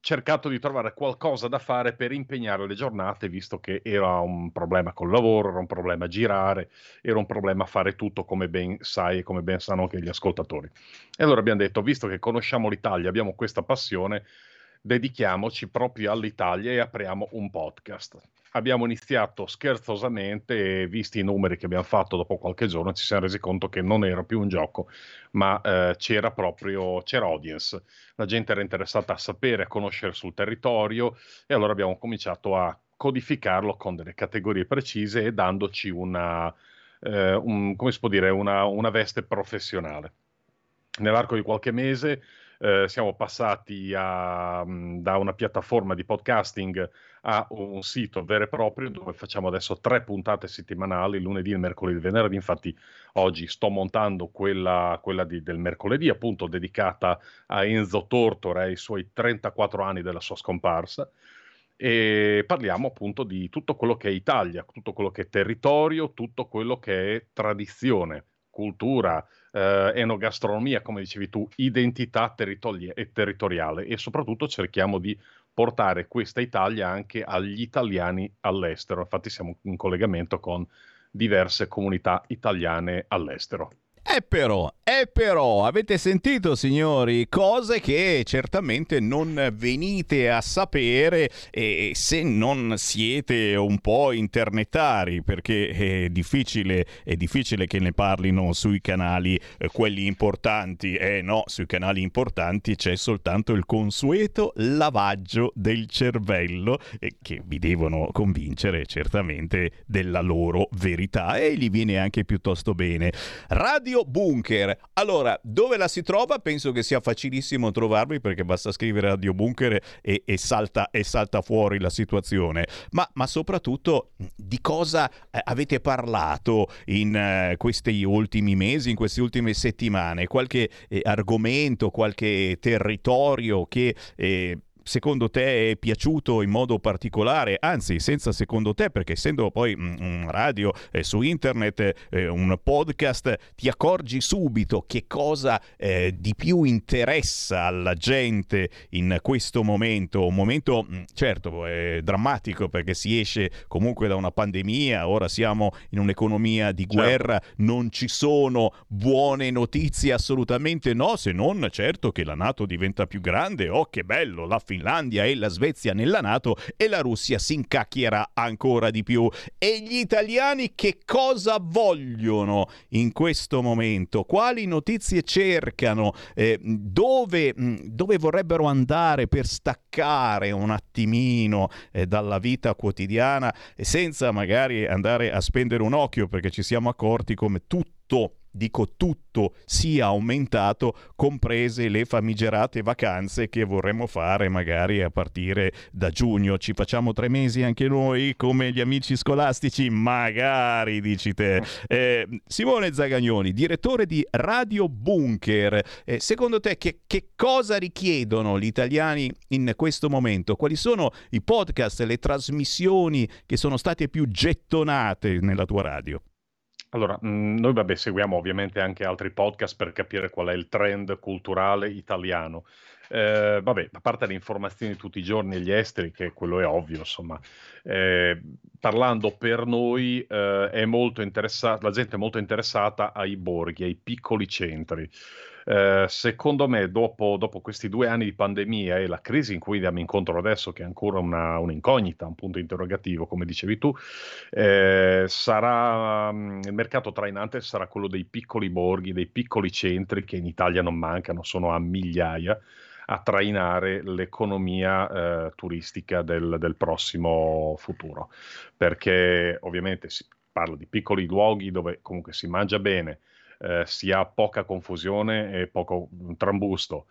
cercato di trovare qualcosa da fare per impegnare le giornate, visto che era un problema col lavoro, era un problema girare, era un problema fare tutto come ben sai e come ben sanno anche gli ascoltatori. E allora abbiamo detto, visto che conosciamo l'Italia, abbiamo questa passione, dedichiamoci proprio all'Italia e apriamo un podcast abbiamo iniziato scherzosamente e visti i numeri che abbiamo fatto dopo qualche giorno ci siamo resi conto che non era più un gioco, ma eh, c'era proprio c'era audience. La gente era interessata a sapere, a conoscere sul territorio e allora abbiamo cominciato a codificarlo con delle categorie precise e dandoci una, eh, un, come si può dire, una, una veste professionale. Nell'arco di qualche mese eh, siamo passati a, mm, da una piattaforma di podcasting a un sito vero e proprio dove facciamo adesso tre puntate settimanali, lunedì, il mercoledì e venerdì. Infatti oggi sto montando quella, quella di, del mercoledì, appunto dedicata a Enzo Tortora e ai suoi 34 anni della sua scomparsa e parliamo appunto di tutto quello che è Italia, tutto quello che è territorio, tutto quello che è tradizione, cultura, eh, enogastronomia, come dicevi tu, identità territori- territoriale e soprattutto cerchiamo di portare questa Italia anche agli italiani all'estero. Infatti siamo in collegamento con diverse comunità italiane all'estero. E però, e però, avete sentito signori, cose che certamente non venite a sapere eh, se non siete un po' internetari, perché è difficile, è difficile che ne parlino sui canali eh, quelli importanti. Eh no, sui canali importanti c'è soltanto il consueto lavaggio del cervello eh, che vi devono convincere certamente della loro verità e gli viene anche piuttosto bene. Radio Radio Bunker. Allora, dove la si trova? Penso che sia facilissimo trovarvi perché basta scrivere Radio Bunker e, e, salta, e salta, fuori la situazione. Ma, ma soprattutto di cosa eh, avete parlato in eh, questi ultimi mesi, in queste ultime settimane? Qualche eh, argomento, qualche territorio che eh, secondo te è piaciuto in modo particolare, anzi senza secondo te, perché essendo poi un radio eh, su internet, eh, un podcast, ti accorgi subito che cosa eh, di più interessa alla gente in questo momento, un momento mm, certo è drammatico perché si esce comunque da una pandemia, ora siamo in un'economia di certo. guerra, certo. non ci sono buone notizie assolutamente no, se non certo che la Nato diventa più grande, oh che bello, la Finlandia e la Svezia nella Nato e la Russia si incacchierà ancora di più. E gli italiani che cosa vogliono in questo momento? Quali notizie cercano? Eh, dove, mm, dove, vorrebbero andare per staccare un attimino eh, dalla vita quotidiana senza magari andare a spendere un occhio perché ci siamo accorti come tutto dico tutto, sia aumentato, comprese le famigerate vacanze che vorremmo fare magari a partire da giugno. Ci facciamo tre mesi anche noi come gli amici scolastici? Magari, dici te. Eh, Simone Zagagnoni, direttore di Radio Bunker, eh, secondo te che, che cosa richiedono gli italiani in questo momento? Quali sono i podcast, le trasmissioni che sono state più gettonate nella tua radio? Allora, mhmm, noi vabbè seguiamo ovviamente anche altri podcast per capire qual è il trend culturale italiano. Ehm, vabbè, a parte le informazioni tutti i giorni agli esteri, che quello è ovvio, insomma, ehm, parlando per noi, ehm, è molto interessa la gente è molto interessata ai borghi, ai piccoli centri. Eh, secondo me, dopo, dopo, questi due anni di pandemia e la crisi in cui andiamo incontro adesso, che è ancora una, un'incognita, un punto interrogativo, come dicevi tu, eh, sarà mm, il mercato trainante sarà quello dei piccoli borghi, dei piccoli centri che in Italia non mancano, sono a migliaia a trainare l'economia eh, turistica del, del, prossimo futuro, perché ovviamente si parla di piccoli luoghi dove comunque si mangia bene, eh, si ha poca confusione e poco trambusto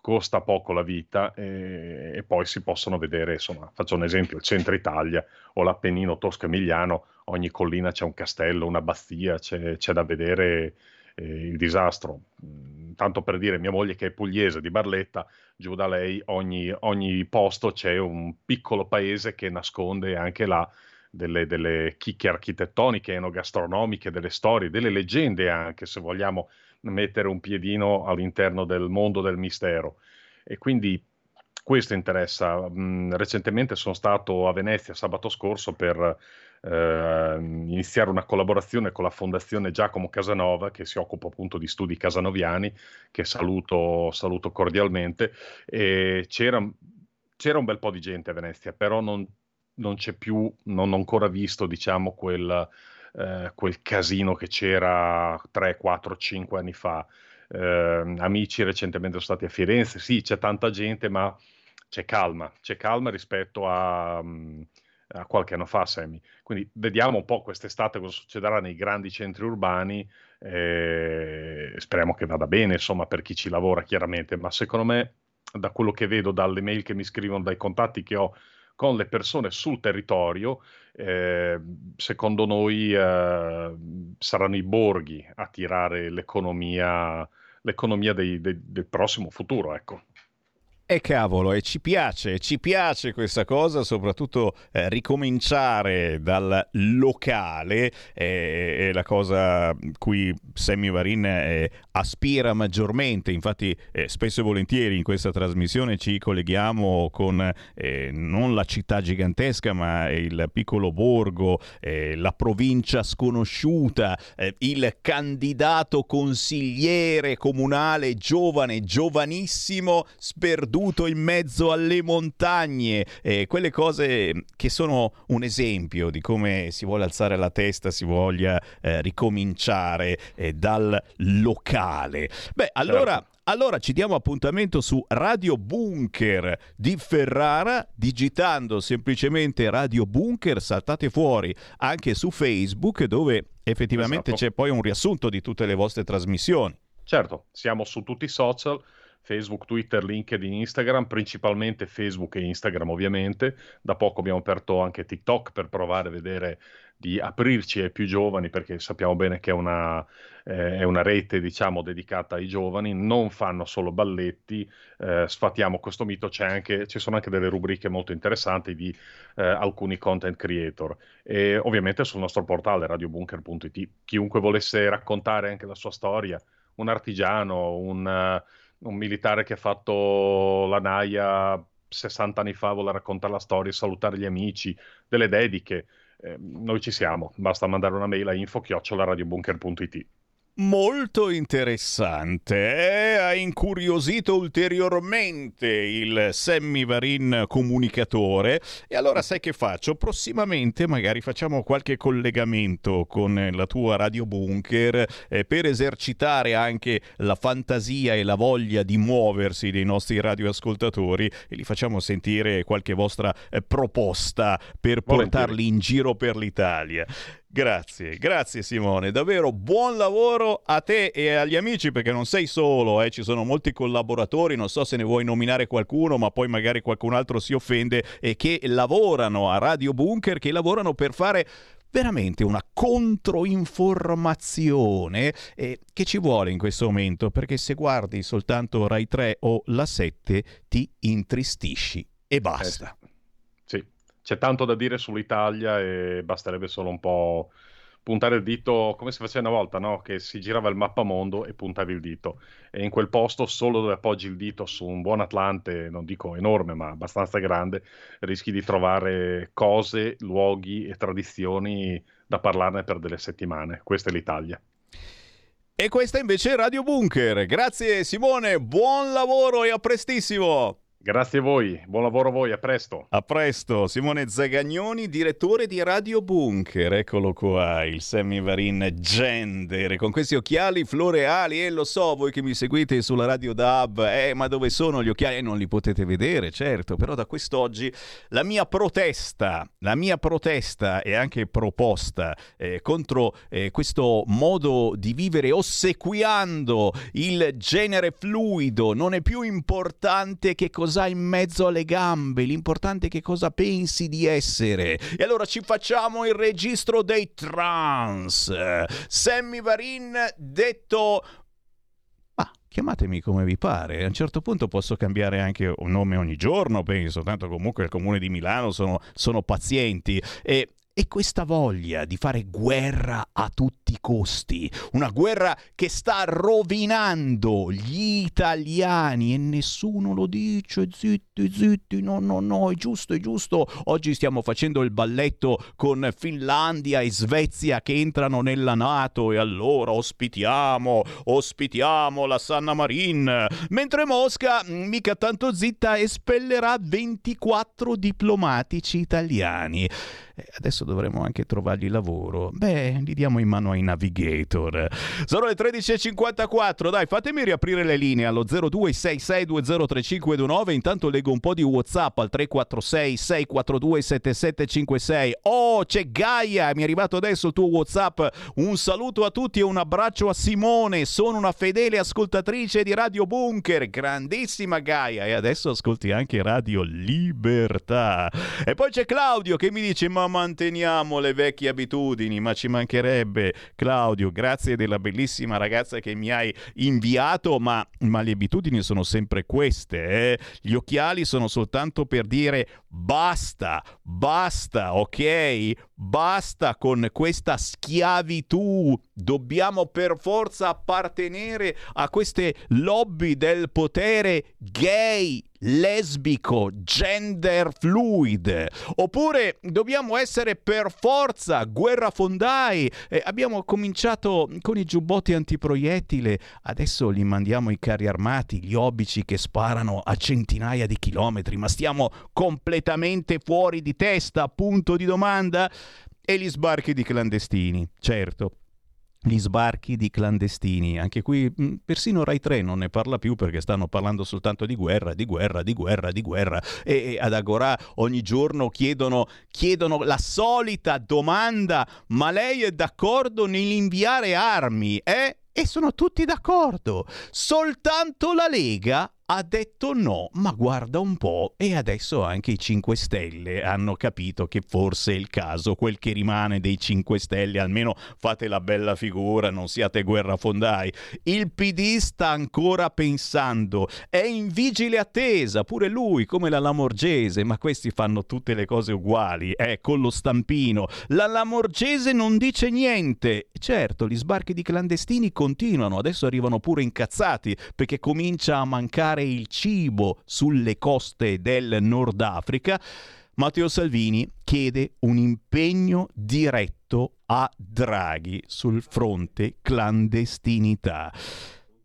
costa poco la vita e, e, poi si possono vedere, insomma, faccio un esempio, il centro Italia o l'Appennino tosco-emiliano, ogni collina c'è un castello, un'abbazia, c'è, c'è da vedere eh, il disastro. Mm, tanto per dire, mia moglie che è pugliese di Barletta, giù da lei ogni, ogni posto c'è un piccolo paese che nasconde anche là delle, delle chicche architettoniche, enogastronomiche, delle storie, delle leggende anche, se vogliamo mettere un piedino all'interno del mondo del mistero. E quindi questo interessa. Mm, recentemente sono stato a Venezia sabato scorso per eh, iniziare una collaborazione con la Fondazione Giacomo Casanova, che si occupa appunto di studi casanoviani, che saluto, saluto cordialmente. E c'era, c'era un bel po' di gente a Venezia, però non, non c'è più, non ho ancora visto, diciamo, quel eh, quel casino che c'era 3, 4, 5 anni fa. Eh, amici recentemente sono stati a Firenze, sì, c'è tanta gente, ma c'è calma, c'è calma rispetto a, mm, a qualche anno fa, Sammy. Quindi vediamo un po' quest'estate cosa succederà nei grandi centri urbani. Eh, speriamo che vada bene, insomma, per chi ci lavora, chiaramente. Ma secondo me, da quello che vedo, dalle mail che mi scrivono, dai contatti che ho con le persone sul territorio, eh, secondo noi eh, saranno i borghi a tirare l'economia, l'economia dei, dei, del prossimo futuro. Ecco. E cavolo, e ci piace, ci piace questa cosa, soprattutto eh, ricominciare dal locale, eh, è la cosa cui Sammy Varin eh, aspira maggiormente, infatti eh, spesso e volentieri in questa trasmissione ci colleghiamo con eh, non la città gigantesca ma il piccolo borgo, eh, la provincia sconosciuta, il candidato consigliere comunale giovane, giovanissimo, sperduto in mezzo alle montagne, eh, quelle cose che sono un esempio di come si vuole alzare la testa, si voglia eh, ricominciare eh, dal locale. Beh, allora... Certo. Allora ci diamo appuntamento su Radio Bunker di Ferrara, digitando semplicemente Radio Bunker, saltate fuori anche su Facebook dove effettivamente esatto. c'è poi un riassunto di tutte le vostre trasmissioni. Certo, siamo su tutti i social, Facebook, Twitter, LinkedIn, Instagram, principalmente Facebook e Instagram ovviamente. Da poco abbiamo aperto anche TikTok per provare a vedere di aprirci ai più giovani perché sappiamo bene che è una, eh, è una rete diciamo dedicata ai giovani, non fanno solo balletti, eh, sfatiamo questo mito, anche, ci sono anche delle rubriche molto interessanti di eh, alcuni content creator. E ovviamente sul nostro portale radiobunker.it chiunque volesse raccontare anche la sua storia, un artigiano, un un militare che ha fatto la naia 60 anni fa, vuole raccontare la storia, salutare gli amici, delle dediche. Eh, noi ci siamo, basta mandare una mail a info-radiobunker.it molto interessante. Eh? Ha incuriosito ulteriormente il Sammy Varin comunicatore. E allora sai che faccio? Prossimamente magari facciamo qualche collegamento con la tua Radio Bunker eh, per esercitare anche la fantasia e la voglia di muoversi dei nostri radioascoltatori e li facciamo sentire qualche vostra eh, proposta per portarli in giro per l'Italia. Grazie, grazie Simone, davvero buon lavoro a te e agli amici perché non sei solo, eh? ci sono molti collaboratori, non so se ne vuoi nominare qualcuno, ma poi magari qualcun altro si offende e che lavorano a Radio Bunker, che lavorano per fare veramente una controinformazione eh, che ci vuole in questo momento perché se guardi soltanto Rai 3 o la 7 ti intristisci e basta. C'è tanto da dire sull'Italia e basterebbe solo un po' puntare il dito come si faceva una volta, no? che si girava il mappamondo e puntavi il dito. E in quel posto, solo dove appoggi il dito su un buon Atlante, non dico enorme, ma abbastanza grande, rischi di trovare cose, luoghi e tradizioni da parlarne per delle settimane. Questa è l'Italia. E questa invece è Radio Bunker. Grazie Simone, buon lavoro e a prestissimo. Grazie a voi, buon lavoro a voi, a presto. A presto, Simone Zagagnoni, direttore di Radio Bunker, eccolo qua, il semivarin gender, con questi occhiali floreali, e eh, lo so, voi che mi seguite sulla Radio DAB, eh, ma dove sono gli occhiali? Eh, non li potete vedere, certo, però da quest'oggi la mia protesta, la mia protesta e anche proposta eh, contro eh, questo modo di vivere ossequiando il genere fluido non è più importante che cosa cosa in mezzo alle gambe, l'importante è che cosa pensi di essere. E allora ci facciamo il registro dei trans. Sammy Varin detto ma chiamatemi come vi pare. A un certo punto posso cambiare anche un nome ogni giorno, penso, tanto comunque il comune di Milano sono, sono pazienti. E e questa voglia di fare guerra a tutti i costi, una guerra che sta rovinando gli italiani e nessuno lo dice, zitti, zitti, no, no, no, è giusto, è giusto. Oggi stiamo facendo il balletto con Finlandia e Svezia che entrano nella Nato e allora ospitiamo, ospitiamo la Sanna Marin, mentre Mosca, mica tanto zitta, espellerà 24 diplomatici italiani. Adesso dovremo anche trovargli lavoro. Beh, li diamo in mano ai navigator. Sono le 13.54, dai, fatemi riaprire le linee allo 0266203529. Intanto leggo un po' di WhatsApp al 346 642 7756. Oh, c'è Gaia, mi è arrivato adesso il tuo WhatsApp. Un saluto a tutti e un abbraccio a Simone. Sono una fedele ascoltatrice di Radio Bunker. Grandissima Gaia. E adesso ascolti anche Radio Libertà. E poi c'è Claudio che mi dice: Ma manteniamo le vecchie abitudini, ma ci mancherebbe. Claudio, grazie della bellissima ragazza che mi hai inviato, ma, ma le abitudini sono sempre queste. Eh? Gli occhiali sono soltanto per dire basta, basta, ok? Basta con questa schiavitù. Dobbiamo per forza appartenere a queste lobby del potere gay, lesbico, gender fluid. Oppure dobbiamo essere per forza guerrafondai. Eh, abbiamo cominciato con i giubbotti antiproiettile, adesso li mandiamo i carri armati, gli obici che sparano a centinaia di chilometri, ma stiamo completamente fuori di testa, punto di domanda. E gli sbarchi di clandestini, certo gli sbarchi di clandestini. Anche qui mm, persino Rai 3 non ne parla più perché stanno parlando soltanto di guerra, di guerra, di guerra, di guerra. E, e ad Agorà ogni giorno chiedono, chiedono la solita domanda: ma lei è d'accordo nell'inviare armi? Eh? E sono tutti d'accordo. Soltanto la Lega ha detto no, ma guarda un po' e adesso anche i 5 Stelle hanno capito che forse è il caso, quel che rimane dei 5 Stelle, almeno fate la bella figura, non siate guerrafondai. Il PD sta ancora pensando, è in vigile attesa, pure lui come la Lamorgese, ma questi fanno tutte le cose uguali, eh, con lo stampino. La Lamorgese non dice niente. Certo, gli sbarchi di clandestini continuano, adesso arrivano pure incazzati perché comincia a mancare trovare il cibo sulle coste del Nord Africa, Matteo Salvini chiede un impegno diretto a Draghi sul fronte clandestinità.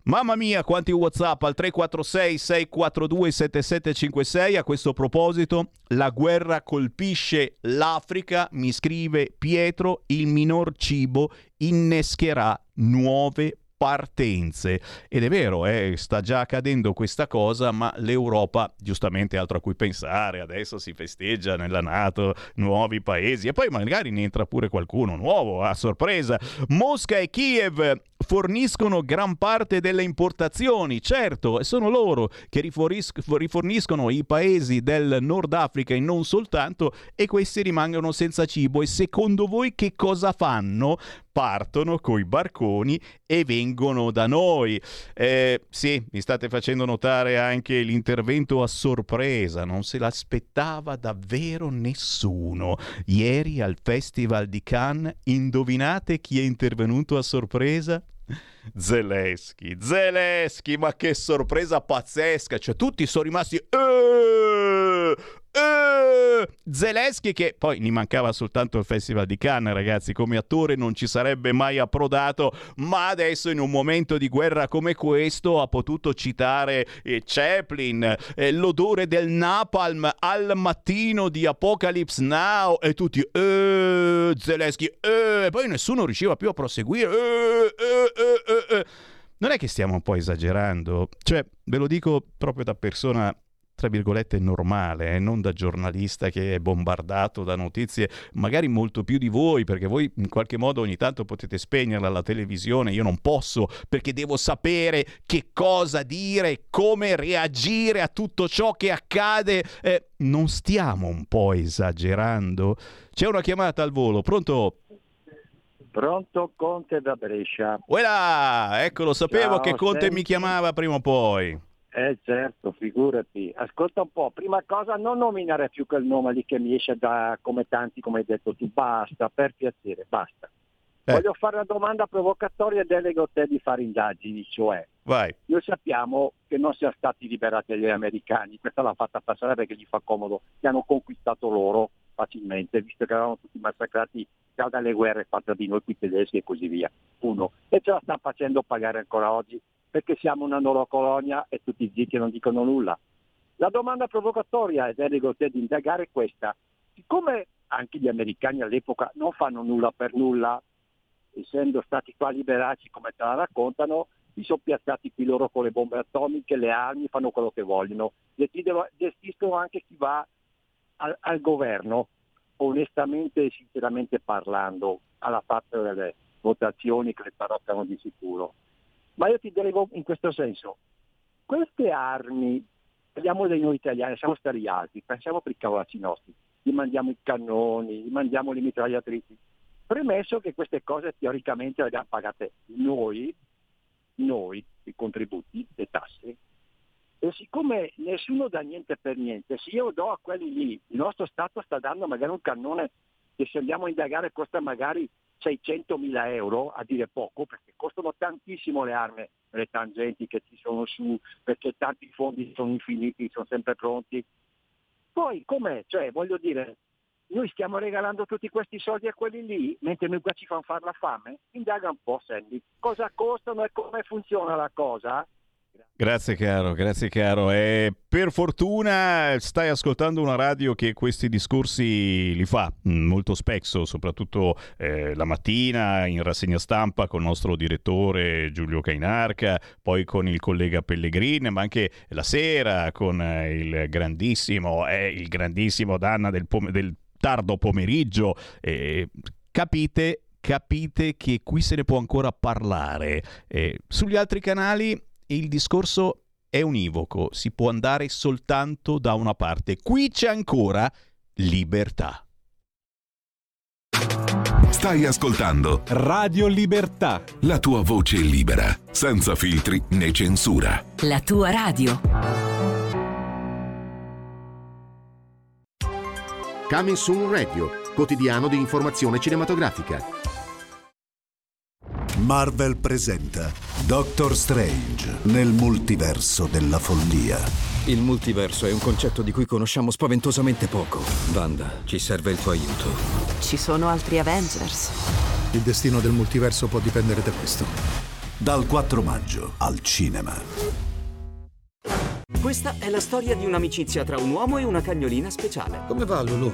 Mamma mia, quanti WhatsApp al 346 642 7756. A questo proposito, la guerra colpisce l'Africa, mi scrive Pietro, il minor cibo innescherà nuove partenze. Ed è vero, eh, sta già accadendo questa cosa, ma l'Europa, giustamente altro a cui pensare, adesso si festeggia nella Nato, nuovi paesi e poi magari ne entra pure qualcuno nuovo, a sorpresa. Mosca e Kiev forniscono gran parte delle importazioni, certo, e sono loro che riforniscono i paesi del Nord Africa e non soltanto, e questi rimangono senza cibo. E secondo voi che cosa fanno? partono coi barconi e vengono da noi. Eh, sì, mi state facendo notare anche l'intervento a sorpresa, non se l'aspettava davvero nessuno. Ieri al Festival di Cannes, indovinate chi è intervenuto a sorpresa? Zelensky, Zelensky, ma che sorpresa pazzesca! Cioè, tutti sono rimasti. Eh, eh, Zelensky che poi gli mancava soltanto il Festival di Cannes, ragazzi, come attore non ci sarebbe mai approdato, ma adesso in un momento di guerra come questo ha potuto citare eh, Chaplin, eh, l'odore del napalm al mattino di Apocalypse Now e tutti eh, Zelensky, eh, poi nessuno riusciva più a proseguire. Eh, non è che stiamo un po' esagerando, cioè ve lo dico proprio da persona tra virgolette normale, eh, non da giornalista che è bombardato da notizie, magari molto più di voi, perché voi in qualche modo ogni tanto potete spegnerla la televisione, io non posso, perché devo sapere che cosa dire, come reagire a tutto ciò che accade. Eh, non stiamo un po' esagerando? C'è una chiamata al volo, pronto? Pronto Conte da Brescia. Uela! Ecco, lo sapevo Ciao, che Conte senti. mi chiamava prima o poi. Eh certo, figurati. Ascolta un po', prima cosa non nominare più quel nome lì che mi esce da come tanti, come hai detto tu, basta, per piacere, basta. Eh. Voglio fare una domanda provocatoria e delego a te di fare indagini, cioè Vai. noi sappiamo che non siano stati liberati dagli americani, questa l'ha fatta passare perché gli fa comodo, li hanno conquistato loro facilmente, visto che eravamo tutti massacrati già dalle guerre fatte di noi qui tedeschi e così via. Uno. E ce la stanno facendo pagare ancora oggi perché siamo una loro colonia e tutti zitti non dicono nulla. La domanda provocatoria, ed a te di indagare, è questa. Siccome anche gli americani all'epoca non fanno nulla per nulla, essendo stati qua liberati come te la raccontano, si sono piazzati qui loro con le bombe atomiche, le armi, fanno quello che vogliono. Gestiscono anche chi va al, al governo, onestamente e sinceramente parlando, alla fatta delle votazioni che le taroccano di sicuro. Ma io ti delego in questo senso, queste armi, parliamo dei noi italiani, siamo stati alti, pensiamo per i cavolacci nostri, gli mandiamo i cannoni, gli mandiamo le mitragliatrici, premesso che queste cose teoricamente le abbiamo pagate noi, noi, i contributi, le tasse, e siccome nessuno dà niente per niente, se io do a quelli lì, il nostro Stato sta dando magari un cannone che se andiamo a indagare costa magari 600 mila euro, a dire poco, perché costano tantissimo le armi, le tangenti che ci sono su, perché tanti fondi sono infiniti, sono sempre pronti. Poi com'è? Cioè, voglio dire, noi stiamo regalando tutti questi soldi a quelli lì, mentre noi qua ci fanno fare la fame? Indaga un po', Sandy. Cosa costano e come funziona la cosa? Grazie caro, grazie caro. E per fortuna stai ascoltando una radio che questi discorsi li fa mm, molto spesso, soprattutto eh, la mattina in rassegna stampa con il nostro direttore Giulio Cainarca, poi con il collega Pellegrin, ma anche la sera con eh, il grandissimo, eh, il grandissimo Danna del, pom- del tardo pomeriggio. Eh, capite, capite che qui se ne può ancora parlare. Sugli altri canali il discorso è univoco, si può andare soltanto da una parte. Qui c'è ancora libertà. Stai ascoltando Radio Libertà. la tua voce libera, senza filtri né censura. La tua radio. Coming Soon Radio, quotidiano di informazione cinematografica. Marvel presenta Doctor Strange nel multiverso della follia. Il multiverso è un concetto di cui conosciamo spaventosamente poco. Wanda, ci serve il tuo aiuto. Ci sono altri Avengers. Il destino del multiverso può dipendere da questo. Dal 4 maggio al cinema. Questa è la storia di un'amicizia tra un uomo e una cagnolina speciale. Come va, Lulu?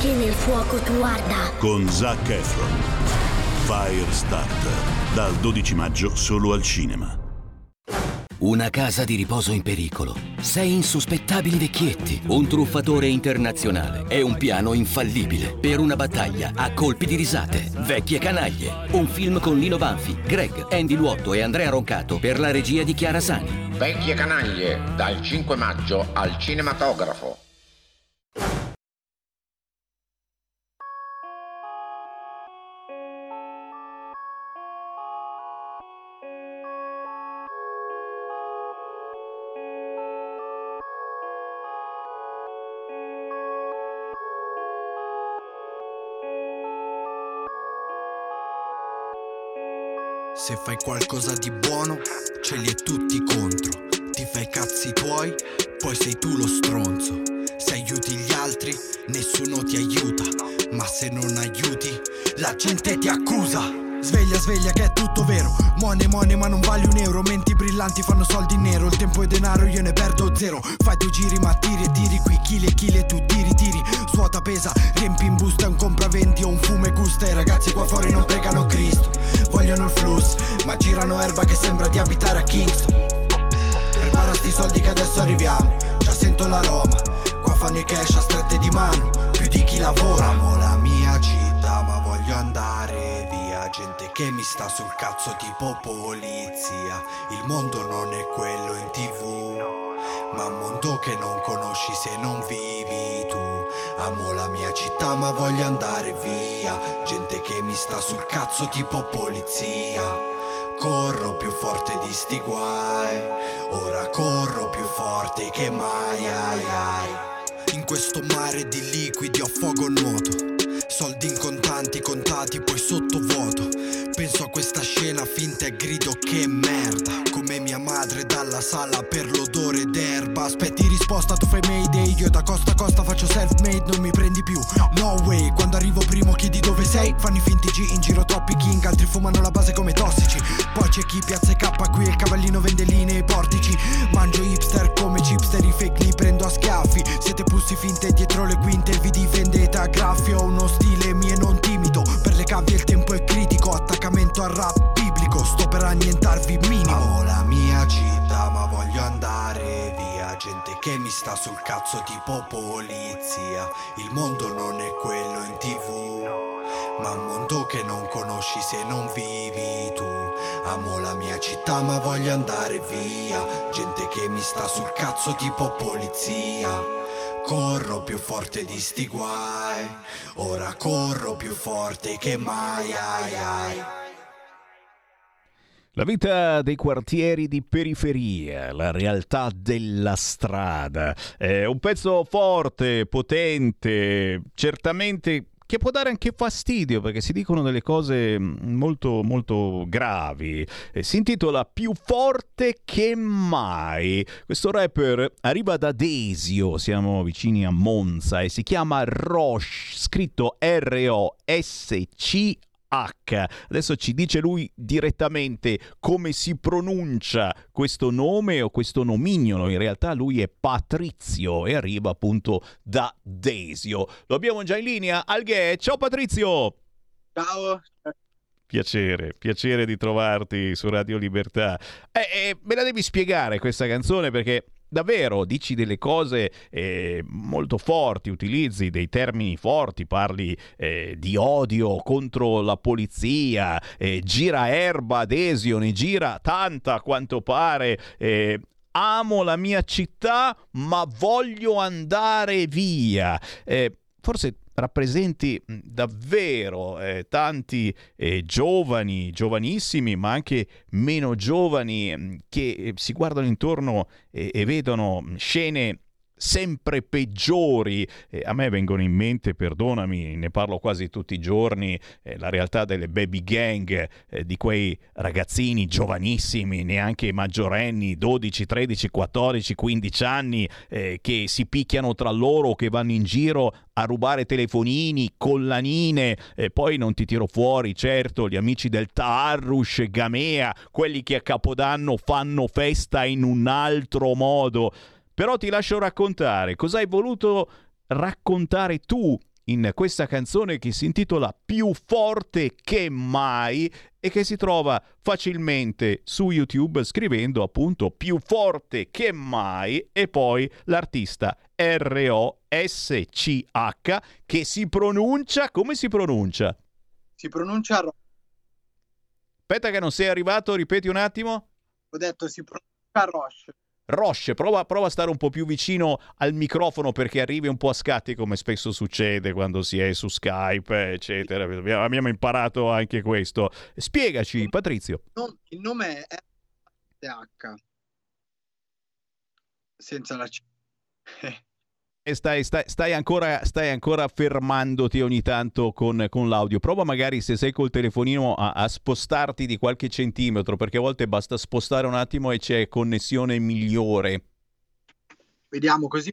che nel fuoco tu arda. Con Zac Efron. Firestarter. Dal 12 maggio solo al cinema. Una casa di riposo in pericolo. Sei insospettabili vecchietti. Un truffatore internazionale. E un piano infallibile. Per una battaglia a colpi di risate. Vecchie canaglie. Un film con Lino Banfi, Greg, Andy Luotto e Andrea Roncato per la regia di Chiara Sani. Vecchie canaglie, dal 5 maggio al cinematografo. Se fai qualcosa di buono, ce li è tutti contro. Ti fai i cazzi tuoi, poi sei tu lo stronzo. Se aiuti gli altri, nessuno ti aiuta. Ma se non aiuti, la gente ti accusa. Sveglia, sveglia che è tutto vero. Money, money ma non vale un euro. Menti brillanti fanno soldi in nero. Il tempo è denaro, io ne perdo zero. Fai due giri ma tiri e tiri Qui. Chili e chili e tu tiri, tiri. Suota, pesa, riempi in busta Un compravendi o un fume gusta. I ragazzi qua fuori non pregano Cristo. Vogliono il fluss Ma girano erba che sembra di abitare a Kingston. Prepara sti soldi che adesso arriviamo. Già sento l'aroma. Qua fanno i cash a strette di mano. Più di chi lavora. Amo la mia città ma voglio andare gente che mi sta sul cazzo tipo polizia. Il mondo non è quello in tv Ma un mondo che non conosci se non vivi tu. Amo la mia città ma voglio andare via. Gente che mi sta sul cazzo tipo polizia. Corro più forte di sti guai. Ora corro più forte che mai ai ai. In questo mare di liquidi a fuoco nuoto Soldi in contanti contati poi sottovuoto Penso a questa scena finta e grido che merda. Come mia madre dalla sala per l'odore d'erba. Aspetti risposta tu fai mayday Io da costa a costa faccio self made non mi prendi più. No way Quando arrivo primo chiedi dove sei. Fanno i finti G in giro troppi king Altri fumano la base come tossici. Poi c'è chi piazza K qui il cavallino vende linee e portici. Mangio hipster come chipster I fake li prendo a schiaffi. Siete pussi finte dietro le quinte Vi difendete a graffi sta sul cazzo tipo polizia. Il mondo non è quello in tv Ma un mondo che non conosci se non vivi tu. Amo la mia città ma voglio andare via. Gente che mi sta sul cazzo tipo polizia. Corro più forte di sti guai. Ora corro più forte che mai ai ai La vita dei quartieri di periferia, la realtà della strada, è un pezzo forte, potente, certamente che può dare anche fastidio perché si dicono delle cose molto molto gravi. Si intitola Più forte che mai. Questo rapper arriva da Desio, siamo vicini a Monza e si chiama Roche, scritto R-O-S-C H. Adesso ci dice lui direttamente come si pronuncia questo nome o questo nomignolo. In realtà lui è Patrizio e arriva appunto da Desio. Lo abbiamo già in linea. Alghe, ciao Patrizio! Ciao! Piacere, piacere di trovarti su Radio Libertà. Eh, eh, me la devi spiegare questa canzone perché davvero dici delle cose eh, molto forti, utilizzi dei termini forti, parli eh, di odio contro la polizia, eh, gira erba adesio, ne gira tanta a quanto pare. eh, Amo la mia città, ma voglio andare via. Eh, forse rappresenti davvero eh, tanti eh, giovani, giovanissimi, ma anche meno giovani che eh, si guardano intorno e vedono scene sempre peggiori. Eh, a me vengono in mente, perdonami, ne parlo quasi tutti i giorni, eh, la realtà delle baby gang, eh, di quei ragazzini giovanissimi, neanche maggiorenni, 12, 13, 14, 15 anni, che si picchiano tra loro, che vanno in giro a rubare telefonini, collanine, e poi non ti tiro fuori, certo, gli amici del Taarrush, Gamea, quelli che a Capodanno fanno festa in un altro modo. Però ti lascio raccontare cosa hai voluto raccontare tu in questa canzone che si intitola Più forte che mai e che si trova facilmente su YouTube scrivendo appunto Più forte che mai e poi l'artista R-O-S-C-H che si pronuncia come si pronuncia? Si pronuncia Ro- Aspetta che non sei arrivato, ripeti un attimo. Ho detto si pronuncia Roche. Roche, prova, prova, a stare un po' più vicino al microfono perché arrivi un po' a scatti come spesso succede quando si è su Skype, eccetera. Abbiamo imparato anche questo. Spiegaci, Patrizio. il nome è H senza la C. stai, stai, stai, ancora, stai ancora fermandoti ogni tanto con, con, l'audio. Prova magari se sei col telefonino a, a, spostarti di qualche centimetro, perché a volte basta spostare un attimo e c'è connessione migliore. Vediamo così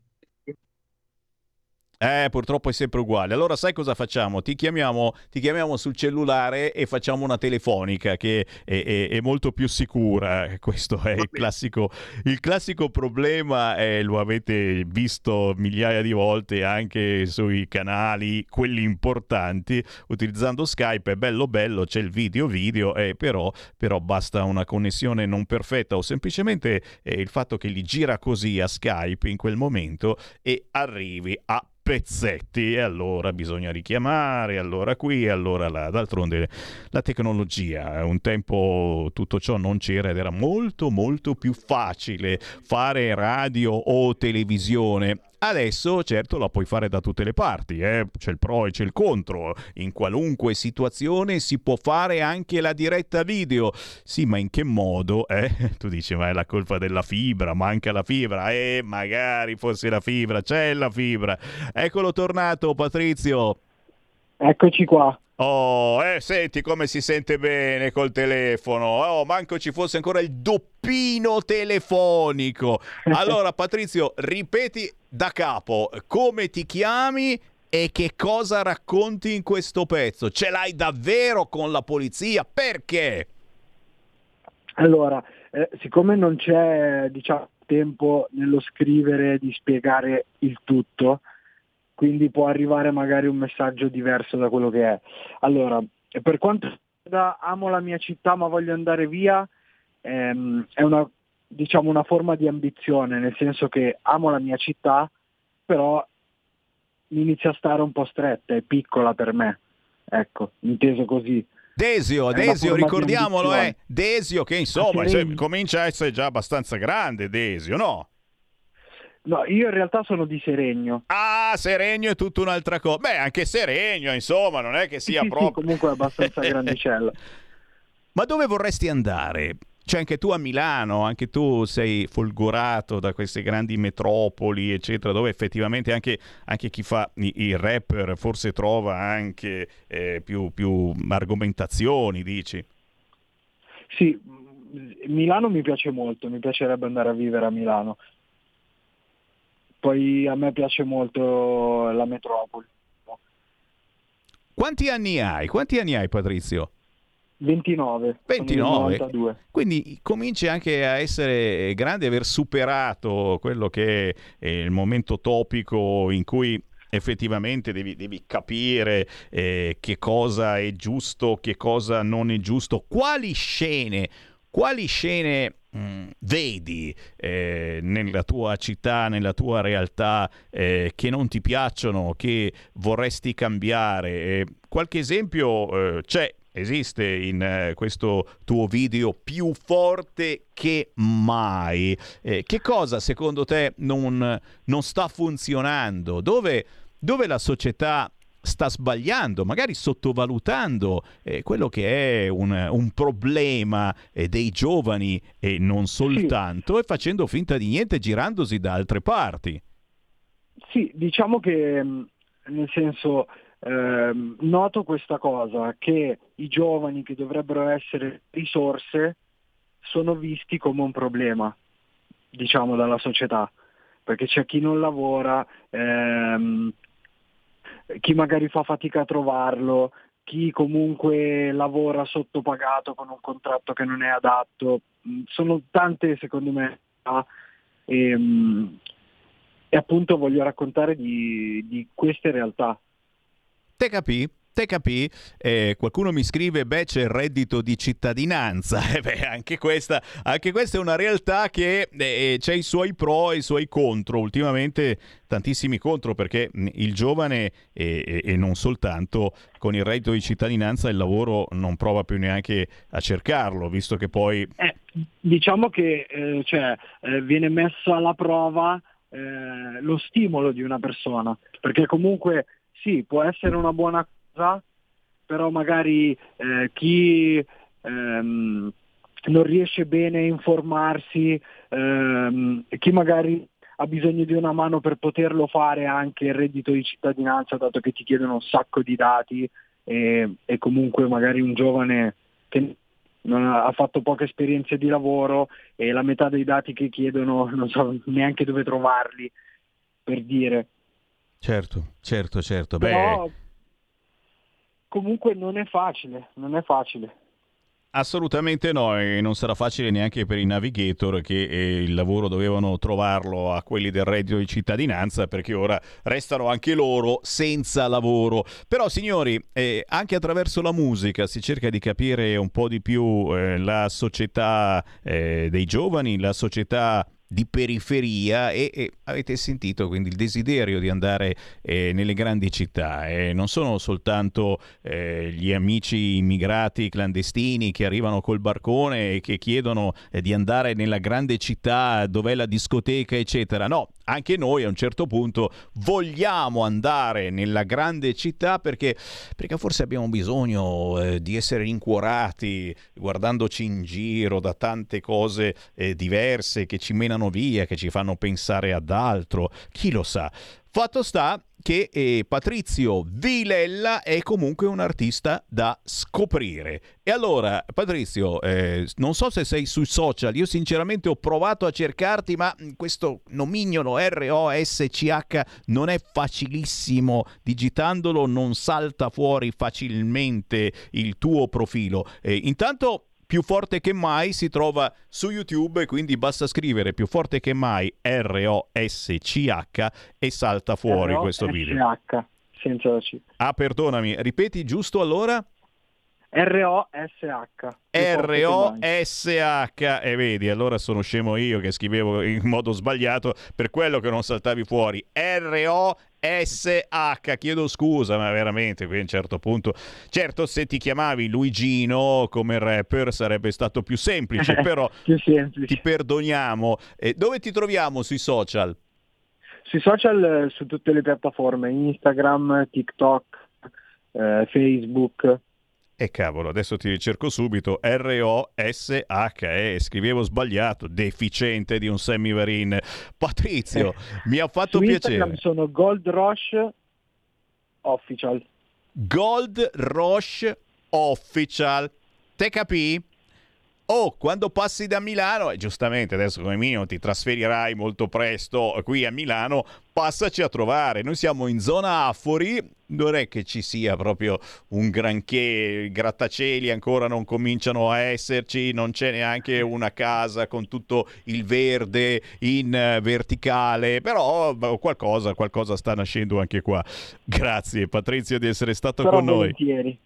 eh, purtroppo è sempre uguale. Allora, sai cosa facciamo? Ti chiamiamo, ti chiamiamo sul cellulare e facciamo una telefonica che è, è, è molto più sicura. Questo è il classico, il classico problema, eh, lo avete visto migliaia di volte anche sui canali, quelli importanti. Utilizzando Skype è bello bello, c'è il video video, eh, però, però, basta una connessione non perfetta o semplicemente eh, il fatto che li gira così a Skype in quel momento e arrivi a pezzetti e allora bisogna richiamare, allora qui, allora là. D'altronde la tecnologia, un tempo tutto ciò non c'era ed era molto molto più facile fare radio o televisione Adesso certo la puoi fare da tutte le parti, eh? c'è il pro e c'è il contro, in qualunque situazione si può fare anche la diretta video. Sì, ma in che modo? Eh? Tu dici, ma è la colpa della fibra, manca la fibra. Eh, magari fosse la fibra, c'è la fibra. Eccolo tornato, Patrizio. Eccoci qua. Oh, eh, senti come si sente bene col telefono. Oh, manco ci fosse ancora il doppino telefonico. Allora, Patrizio, ripeti da capo come ti chiami e che cosa racconti in questo pezzo. Ce l'hai davvero con la polizia? Perché? Allora, eh, siccome non c'è, diciamo, tempo nello scrivere di spiegare il tutto, quindi può arrivare magari un messaggio diverso da quello che è. Allora, per quanto riguarda amo la mia città ma voglio andare via, ehm, è una, diciamo, una forma di ambizione, nel senso che amo la mia città, però mi inizia a stare un po' stretta, è piccola per me, ecco, inteso così. Desio, Desio, ricordiamolo, è eh. Desio che insomma cioè, comincia a essere già abbastanza grande, Desio, no? No, io in realtà sono di Seregno. Ah, Seregno è tutta un'altra cosa. Beh, anche Seregno, insomma, non è che sia sì, proprio... Sì, comunque è abbastanza grandicella. Ma dove vorresti andare? Cioè anche tu a Milano, anche tu sei folgorato da queste grandi metropoli, eccetera, dove effettivamente anche, anche chi fa il rapper forse trova anche eh, più, più argomentazioni, dici? Sì, Milano mi piace molto, mi piacerebbe andare a vivere a Milano. Poi a me piace molto la metropoli. Quanti anni hai? Quanti anni hai Patrizio? 29. 29. Quindi cominci anche a essere grande, aver superato quello che è il momento topico in cui effettivamente devi, devi capire eh, che cosa è giusto, che cosa non è giusto, quali scene, quali scene Mm, vedi eh, nella tua città, nella tua realtà eh, che non ti piacciono, che vorresti cambiare? Eh, qualche esempio eh, c'è, esiste in eh, questo tuo video più forte che mai. Eh, che cosa secondo te non, non sta funzionando? Dove, dove la società sta sbagliando, magari sottovalutando eh, quello che è un, un problema eh, dei giovani e non soltanto, sì. e facendo finta di niente girandosi da altre parti. Sì, diciamo che mm, nel senso eh, noto questa cosa, che i giovani che dovrebbero essere risorse sono visti come un problema, diciamo, dalla società, perché c'è chi non lavora, ehm, chi magari fa fatica a trovarlo, chi comunque lavora sottopagato con un contratto che non è adatto. Mm, sono tante secondo me e, mm, e appunto voglio raccontare di, di queste realtà. Te capì? Te capì? Eh, qualcuno mi scrive, beh c'è il reddito di cittadinanza. Eh beh, anche, questa, anche questa, è una realtà che eh, c'è i suoi pro e i suoi contro. Ultimamente tantissimi contro perché il giovane e, non soltanto con il reddito di cittadinanza il lavoro non prova più neanche a cercarlo, visto che poi... Eh, diciamo che eh, cioè, eh, viene messo alla prova eh, lo stimolo di una persona, perché comunque sì, può essere una buona cosa, però magari eh, chi ehm, non riesce bene a informarsi, ehm, chi magari ha bisogno di una mano per poterlo fare anche il reddito di cittadinanza, dato che ti chiedono un sacco di dati e, e comunque magari un giovane che ha, ha fatto poche esperienze di lavoro e la metà dei dati che chiedono non so neanche dove trovarli, per dire. Certo, certo, certo. Però Beh, comunque non è facile, non è facile. Assolutamente no, e non sarà facile neanche per i navigator che eh, il lavoro dovevano trovarlo a quelli del reddito di cittadinanza perché ora restano anche loro senza lavoro. Però signori, eh, anche attraverso la musica si cerca di capire un po' di più eh, la società eh, dei giovani, la società di periferia e, e, avete sentito quindi il desiderio di andare eh, nelle grandi città. E non sono soltanto eh, gli amici immigrati clandestini che arrivano col barcone e che chiedono eh, di andare nella grande città dov'è la discoteca eccetera. No anche noi a un certo punto vogliamo andare nella grande città perché, perché forse abbiamo bisogno eh, di essere rincuorati guardandoci in giro da tante cose eh, diverse che ci menano via, che ci fanno pensare ad altro, chi lo sa. Fatto sta che eh, Patrizio Vilella è comunque un artista da scoprire. E allora, Patrizio, eh, non so se sei sui social, io sinceramente ho provato a cercarti, ma questo nomignolo R-O-S-C-H non è facilissimo, digitandolo non salta fuori facilmente il tuo profilo. Eh, intanto più forte che mai si trova su YouTube, quindi basta scrivere più forte che mai R-O-S-C-H e salta fuori R-O-S-H, questo video. senza la C. Ah, perdonami, ripeti giusto allora? R-O-S-H. R-O-S-H e vedi, allora sono scemo io che scrivevo in modo sbagliato per quello che non saltavi fuori. R-O-S-H, chiedo scusa, ma veramente qui a un certo punto. Certo, se ti chiamavi Luigino come rapper sarebbe stato più semplice, però più semplice. ti perdoniamo. E dove ti troviamo sui social? Sui social, eh, su tutte le piattaforme, Instagram, TikTok, eh, Facebook. E cavolo, adesso ti ricerco subito R-O-S-H, eh, scrivevo sbagliato, deficiente di un semivarin. Patrizio, Eh, mi ha fatto piacere. Sono Gold Rush Official. Gold Rush Official. Te capì? Oh, quando passi da Milano, e giustamente adesso come minimo ti trasferirai molto presto qui a Milano, passaci a trovare. Noi siamo in zona Afori, non è che ci sia proprio un granché, i grattacieli ancora non cominciano a esserci, non c'è neanche una casa con tutto il verde in eh, verticale, però qualcosa, qualcosa sta nascendo anche qua. Grazie Patrizio di essere stato Però con noi. volentieri.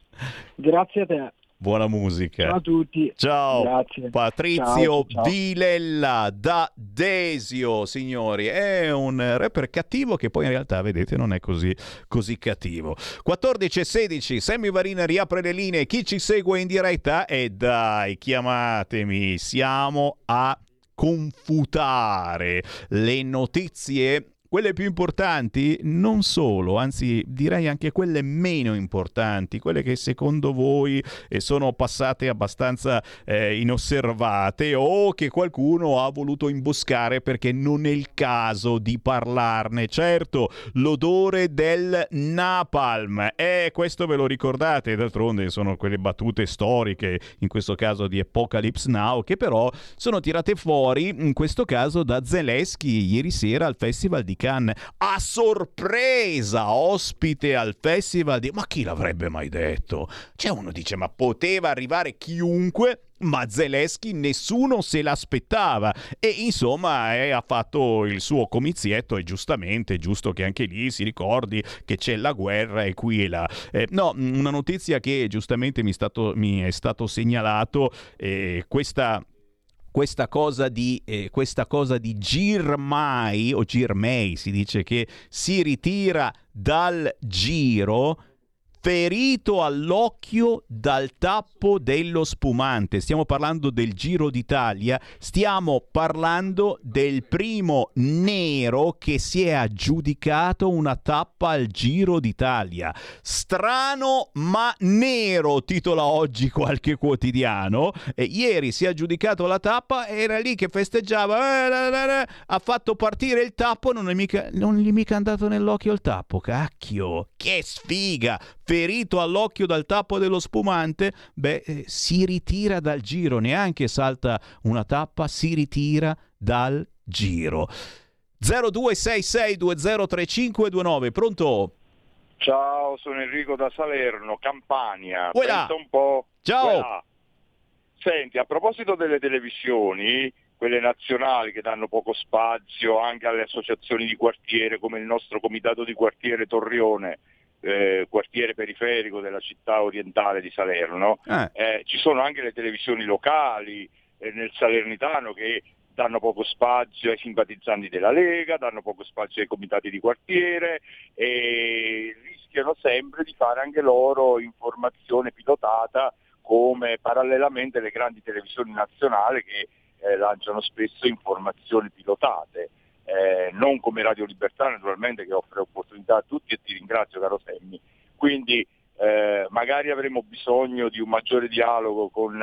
Grazie a te. Buona musica. Ciao a tutti. Ciao, Grazie. Patrizio Ciao, ciao. Vilella da Desio, signori. È un rapper cattivo che poi in realtà, vedete, non è così, così cattivo. 14 e 16, Sammy Varina riapre le linee. Chi ci segue in diretta? E dai, chiamatemi. Siamo a confutare le notizie quelle più importanti non solo, anzi direi anche quelle meno importanti, quelle che secondo voi eh, sono passate abbastanza eh, inosservate o che qualcuno ha voluto imboscare perché non è il caso di parlarne. Certo, l'odore del napalm, e questo ve lo ricordate, d'altronde sono quelle battute storiche, in questo caso di Apocalypse Now, che però sono tirate fuori, in questo caso da Zelensky ieri sera al Festival di Cannes, a sorpresa, ospite al Festival di... Ma chi l'avrebbe mai detto? C'è uno dice, ma poteva arrivare chiunque ma Zelensky nessuno se l'aspettava e insomma eh, ha fatto il suo comizietto e giustamente è giusto che anche lì si ricordi che c'è la guerra e qui e là. Eh, no, una notizia che giustamente mi, stato, mi è stato segnalato, eh, questa questa cosa di, eh, questa cosa di Girmay o Girmay si dice che si ritira dal giro ferito all'occhio dal tappo dello spumante. Stiamo parlando del Giro d'Italia, stiamo parlando del primo nero che si è aggiudicato una tappa al Giro d'Italia. Strano ma nero, titola oggi qualche quotidiano. E ieri si è aggiudicato la tappa, era lì che festeggiava, eh, ha fatto partire il tappo, non, è mica, non gli è mica andato nell'occhio il tappo, cacchio, che sfiga! Ferito all'occhio dal tappo dello spumante, beh, eh, si ritira dal giro, neanche salta una tappa, si ritira dal giro. 0266203529, pronto? Ciao, sono Enrico da Salerno, Campania. Uela. Pensa un po'. Ciao. Uela. Senti, a proposito delle televisioni, quelle nazionali che danno poco spazio anche alle associazioni di quartiere come il nostro comitato di quartiere Torrione, eh, quartiere periferico della città orientale di Salerno, Eh. eh, ci sono anche le televisioni locali eh, nel Salernitano che danno poco spazio ai simpatizzanti della Lega, danno poco spazio ai comitati di quartiere e rischiano sempre di fare anche loro informazione pilotata come parallelamente le grandi televisioni nazionali che eh, lanciano spesso informazioni pilotate eh, non come Radio Libertà naturalmente che offre opportunità a tutti e ti ringrazio caro Semmi. Quindi eh, magari avremo bisogno di un maggiore dialogo con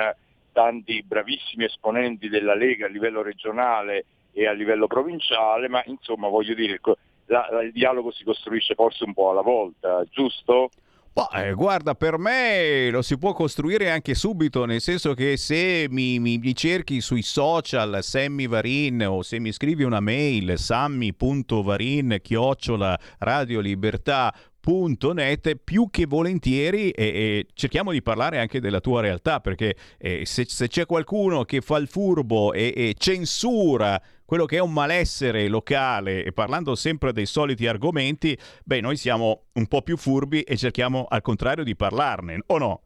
tanti bravissimi esponenti della Lega a livello regionale e a livello provinciale, ma insomma voglio dire, la- la- il dialogo si costruisce forse un po' alla volta, giusto? Ma, eh, guarda, per me lo si può costruire anche subito, nel senso che se mi, mi- mi cerchi sui social Sammy Varin o se mi scrivi una mail sammy.varin chiocciola radiolibertà.net più che volentieri e, e cerchiamo di parlare anche della tua realtà perché eh, se, se c'è qualcuno che fa il furbo e, e censura quello che è un malessere locale e parlando sempre dei soliti argomenti, beh, noi siamo un po' più furbi e cerchiamo al contrario di parlarne, o no?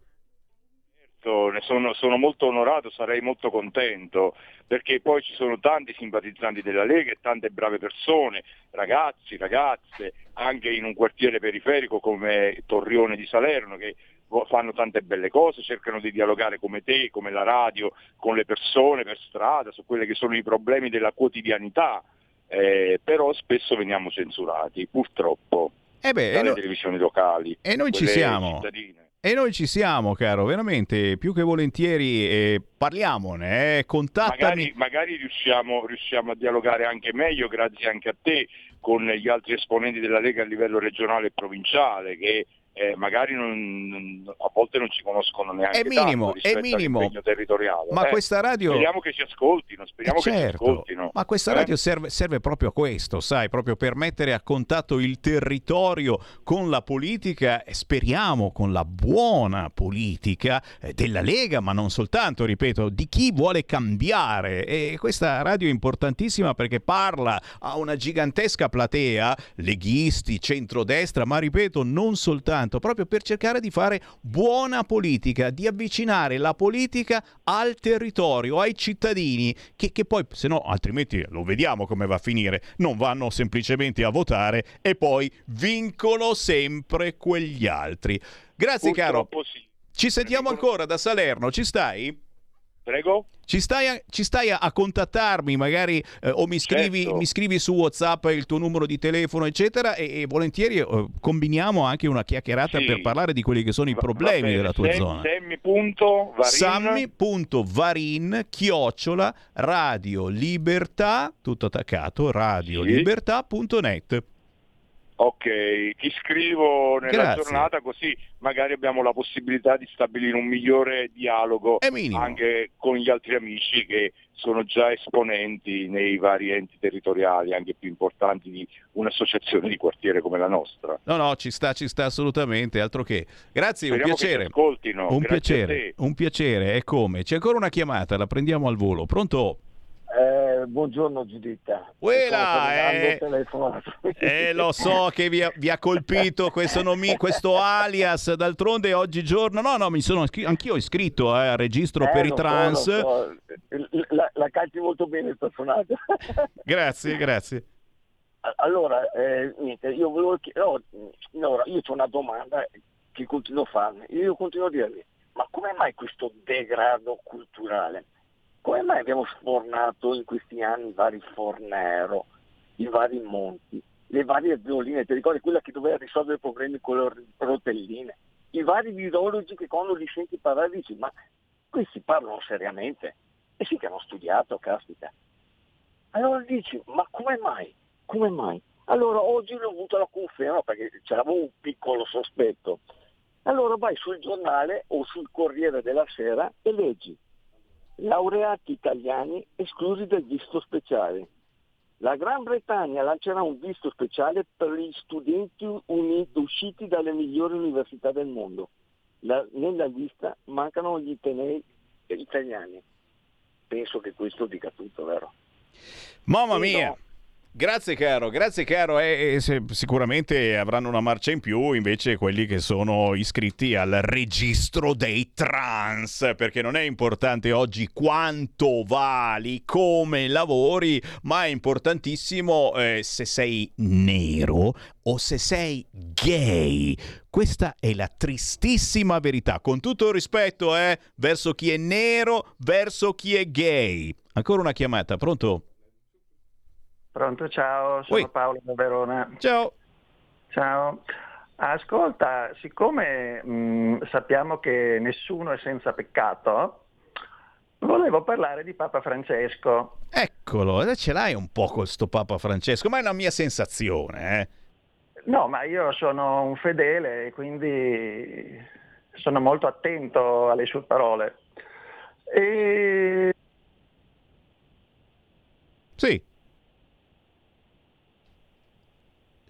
Certo, ne sono, sono molto onorato, sarei molto contento, perché poi ci sono tanti simpatizzanti della Lega e tante brave persone, ragazzi, ragazze, anche in un quartiere periferico come Torrione di Salerno, che fanno tante belle cose, cercano di dialogare come te, come la radio, con le persone per strada, su quelli che sono i problemi della quotidianità, eh, però spesso veniamo censurati, purtroppo, Eh beh, dalle no- televisioni locali. e noi ci siamo. cittadine. E noi ci siamo, caro, veramente, più che volentieri eh, parliamone, eh, contattami. magari, magari riusciamo, riusciamo a dialogare anche meglio grazie anche a te con gli altri esponenti della Lega a livello regionale e provinciale che eh, magari non- a volte non ci conoscono neanche È minimo, è minimo. territoriale. Ma eh. questa radio- Speriamo che ci ascoltino, speriamo Eh, che ci certo, ascoltino. Ma questa eh? radio serve, serve proprio a questo, sai, proprio per mettere a contatto il territorio con la politica speriamo con la buona politica eh, della Lega, ma non soltanto, ripeto, di chi vuole cambiare. E questa radio è importantissima perché parla a una gigantesca platea, leghisti, centrodestra, ma ripeto, non soltanto, proprio per cercare di fare buona politica, di avvicinare la politica al territorio, ai cittadini, che, che poi, se no, altrimenti lo vediamo come va a finire, non vanno semplicemente a votare e poi vincono sempre quegli altri. Grazie caro. Purtroppo sì. Ci sentiamo ancora da Salerno, ci stai? Prego? Ci stai a, ci stai a- a contattarmi magari eh, o mi scrivi, Certo. mi scrivi su WhatsApp il tuo numero di telefono eccetera e, e volentieri eh, combiniamo anche una chiacchierata Sì. per parlare di quelli che sono i problemi bene, della tua Sem- zona. Sammy.varin chiocciola radio libertà tutto attaccato radiolibertà.net Ok, ti scrivo nella Grazie. giornata così magari abbiamo la possibilità di stabilire un migliore dialogo anche con gli altri amici che sono già esponenti nei vari enti territoriali, anche più importanti di un'associazione di quartiere come la nostra. No, no, ci sta, ci sta assolutamente, altro che. Grazie, Speriamo un piacere. Un grazie piacere, un piacere, è come. C'è ancora una chiamata, la prendiamo al volo. Pronto? Eh, buongiorno Giuditta. Terminando eh. Eh, lo so che vi ha, vi ha colpito questo, nomi- questo alias, d'altronde oggigiorno. No, no, mi sono anch'io iscritto eh, al registro Eh, per i so, trans. lo so. La, la calci molto bene il personaggio. Grazie, grazie. Allora, eh, niente, io volevo chiedere, no, no, io ho una domanda che continuo a farne. Io continuo a dirvi, ma come mai questo degrado culturale? Come mai abbiamo sfornato in questi anni i vari Fornero, i vari Monti, le varie violine, ti ricordi quella che doveva risolvere i problemi con le rotelline? I vari virologi che quando li senti parlare dici, ma questi parlano seriamente? E sì che hanno studiato, caspita. Allora dici, ma come mai? Come mai? Allora oggi ho avuto la conferma perché c'era un piccolo sospetto. Allora vai sul giornale o sul Corriere della Sera e leggi laureati italiani esclusi dal visto speciale. La Gran Bretagna lancerà un visto speciale per gli studenti uniti, usciti dalle migliori università del mondo. La, nella lista mancano gli tenei italiani. Penso che questo dica tutto, vero? Mamma mia! No. Grazie caro, grazie caro e, e sicuramente avranno una marcia in più invece quelli che sono iscritti al registro dei trans perché non è importante oggi quanto vali, come lavori ma è importantissimo eh, se sei nero o se sei gay. Questa è la tristissima verità, con tutto il rispetto eh, verso chi è nero, verso chi è gay. Ancora una chiamata, pronto? Pronto, ciao, sono Ui. Paolo da Verona. Ciao. Ciao. Ascolta, siccome mh, sappiamo che nessuno è senza peccato, volevo parlare di Papa Francesco. Eccolo, eh, ce l'hai un po' con sto Papa Francesco, ma è una mia sensazione, eh. No, ma io sono un fedele e quindi sono molto attento alle sue parole. E... Sì.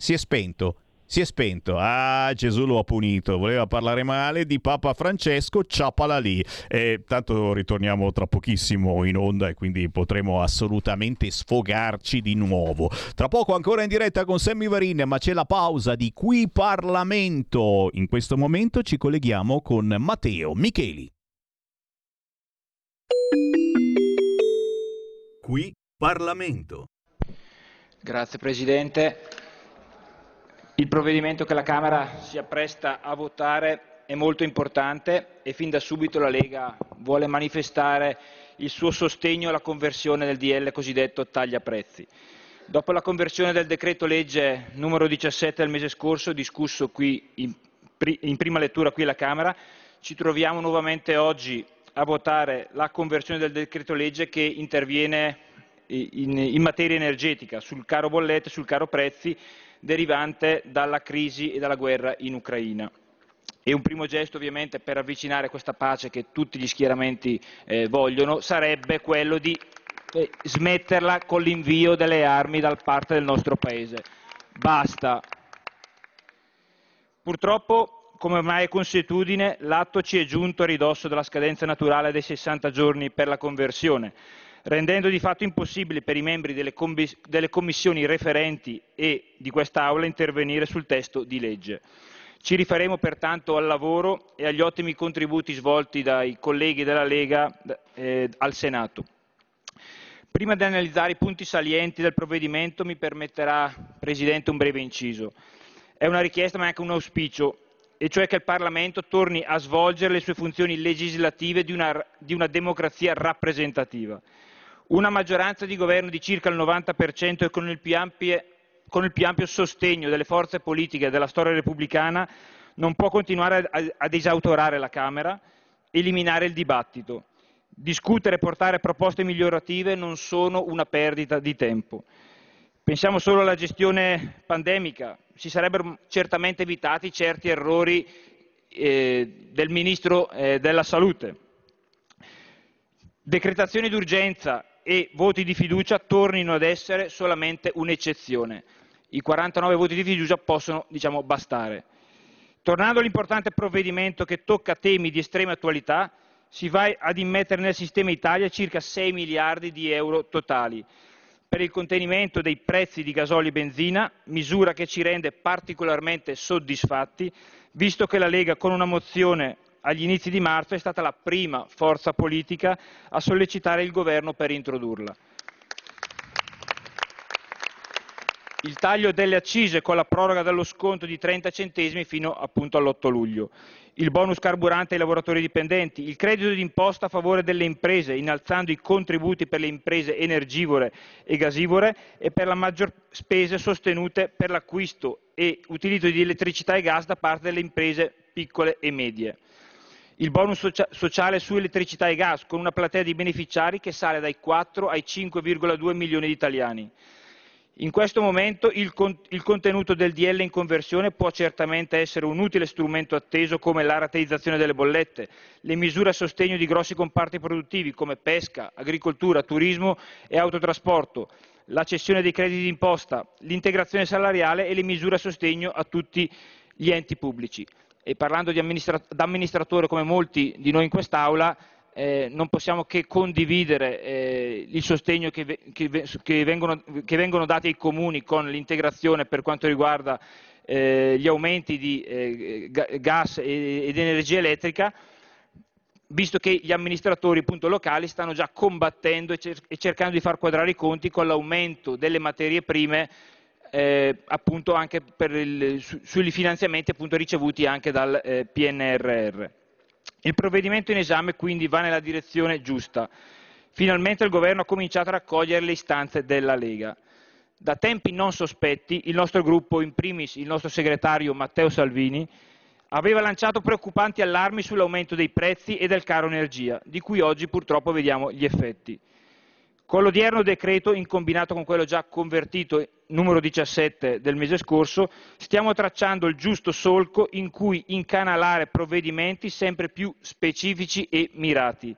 Si è spento. Si è spento. Ah, Gesù lo ha punito. Voleva parlare male di Papa Francesco, ciapala lì. E tanto ritorniamo tra pochissimo in onda e quindi potremo assolutamente sfogarci di nuovo. Tra poco ancora in diretta con Sammy Varin, ma c'è la pausa di Qui Parlamento. In questo momento ci colleghiamo con Matteo Micheli. Qui Parlamento. Grazie Presidente. Il provvedimento che la Camera si appresta a votare è molto importante e fin da subito la Lega vuole manifestare il suo sostegno alla conversione del DL cosiddetto taglia prezzi. Dopo la conversione del decreto legge numero 17 del mese scorso, discusso in, in prima lettura qui alla Camera, ci troviamo nuovamente oggi a votare la conversione del decreto legge che interviene in, in materia energetica, sul caro bollette, sul caro prezzi derivante dalla crisi e dalla guerra in Ucraina. E un primo gesto ovviamente per avvicinare questa pace che tutti gli schieramenti eh, vogliono sarebbe quello di eh, smetterla con l'invio delle armi da parte del nostro Paese. Basta. Purtroppo, come ormai è consuetudine, l'atto ci è giunto a ridosso della scadenza naturale dei 60 giorni per la conversione rendendo di fatto impossibile per i membri delle, delle commissioni referenti e di quest'Aula intervenire sul testo di legge. Ci rifaremo pertanto al lavoro e agli ottimi contributi svolti dai colleghi della Lega eh, al Senato. Prima di analizzare i punti salienti del provvedimento mi permetterà, Presidente, un breve inciso. È una richiesta ma anche un auspicio, e cioè che il Parlamento torni a svolgere le sue funzioni legislative di una, di una democrazia rappresentativa. Una maggioranza di governo di circa il 90% e con il, più ampie, con il più ampio sostegno delle forze politiche della storia repubblicana non può continuare ad esautorare la Camera, eliminare il dibattito. Discutere e portare proposte migliorative non sono una perdita di tempo. Pensiamo solo alla gestione pandemica, si sarebbero certamente evitati certi errori eh, del Ministro eh, della Salute. Decretazioni d'urgenza e voti di fiducia tornino ad essere solamente un'eccezione. I 49 voti di fiducia possono, diciamo, bastare. Tornando all'importante provvedimento che tocca temi di estrema attualità, si va ad immettere nel sistema Italia circa 6 miliardi di euro totali per il contenimento dei prezzi di gasolio e benzina, misura che ci rende particolarmente soddisfatti, visto che la Lega con una mozione agli inizi di marzo è stata la prima forza politica a sollecitare il governo per introdurla. il taglio delle accise con la proroga dello sconto di 30 centesimi fino appunto all'8 luglio, il bonus carburante ai lavoratori dipendenti, il credito d'imposta a favore delle imprese, innalzando i contributi per le imprese energivore e gasivore e per la maggior spese sostenute per l'acquisto e utilizzo di elettricità e gas da parte delle imprese piccole e medie. Il bonus socia- sociale su elettricità e gas con una platea di beneficiari che sale dai 4 ai 5,2 milioni di italiani. In questo momento il, con- il, contenuto del DL in conversione può certamente essere un utile strumento atteso come la rateizzazione delle bollette, le misure a sostegno di grossi comparti produttivi come pesca, agricoltura, turismo e autotrasporto, la cessione dei crediti d'imposta, l'integrazione salariale e le misure a sostegno a tutti gli enti pubblici. E parlando di amministra- d'amministratore come molti di noi in quest'Aula, eh, non possiamo che condividere eh, il sostegno che, che, che, vengono, che, vengono, dati ai comuni con l'integrazione per quanto riguarda eh, gli aumenti di eh, gas ed energia elettrica, visto che gli amministratori appunto, locali stanno già combattendo e, cer- e, cercando di far quadrare i conti con l'aumento delle materie prime eh, appunto anche il, su, sui finanziamenti appunto, ricevuti anche dal eh, PNRR. Il provvedimento in esame quindi va nella direzione giusta. Finalmente il Governo ha cominciato a raccogliere le istanze della Lega. Da tempi non sospetti, il nostro gruppo, in primis il nostro segretario Matteo Salvini, aveva lanciato preoccupanti allarmi sull'aumento dei prezzi e del caro energia, di cui oggi purtroppo vediamo gli effetti. Con l'odierno decreto, in combinato con quello già convertito numero 17 del mese scorso, stiamo tracciando il giusto solco in cui incanalare provvedimenti sempre più specifici e mirati,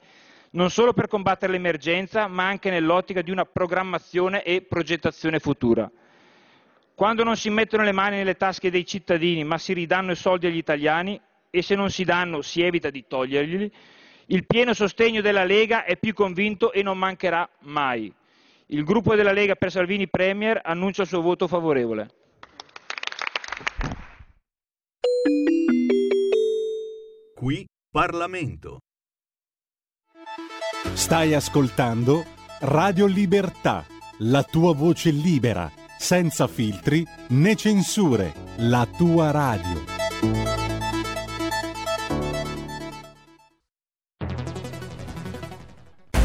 non solo per combattere l'emergenza, ma anche nell'ottica di una programmazione e progettazione futura. Quando non si mettono le mani nelle tasche dei cittadini, ma si ridanno i soldi agli italiani, e se non si danno si evita di toglierglieli, il pieno sostegno della Lega è più convinto e non mancherà mai. Il gruppo della Lega per Salvini Premier annuncia il suo voto favorevole. Qui Parlamento. Stai ascoltando Radio Libertà, la tua voce libera, senza filtri né censure, la tua radio.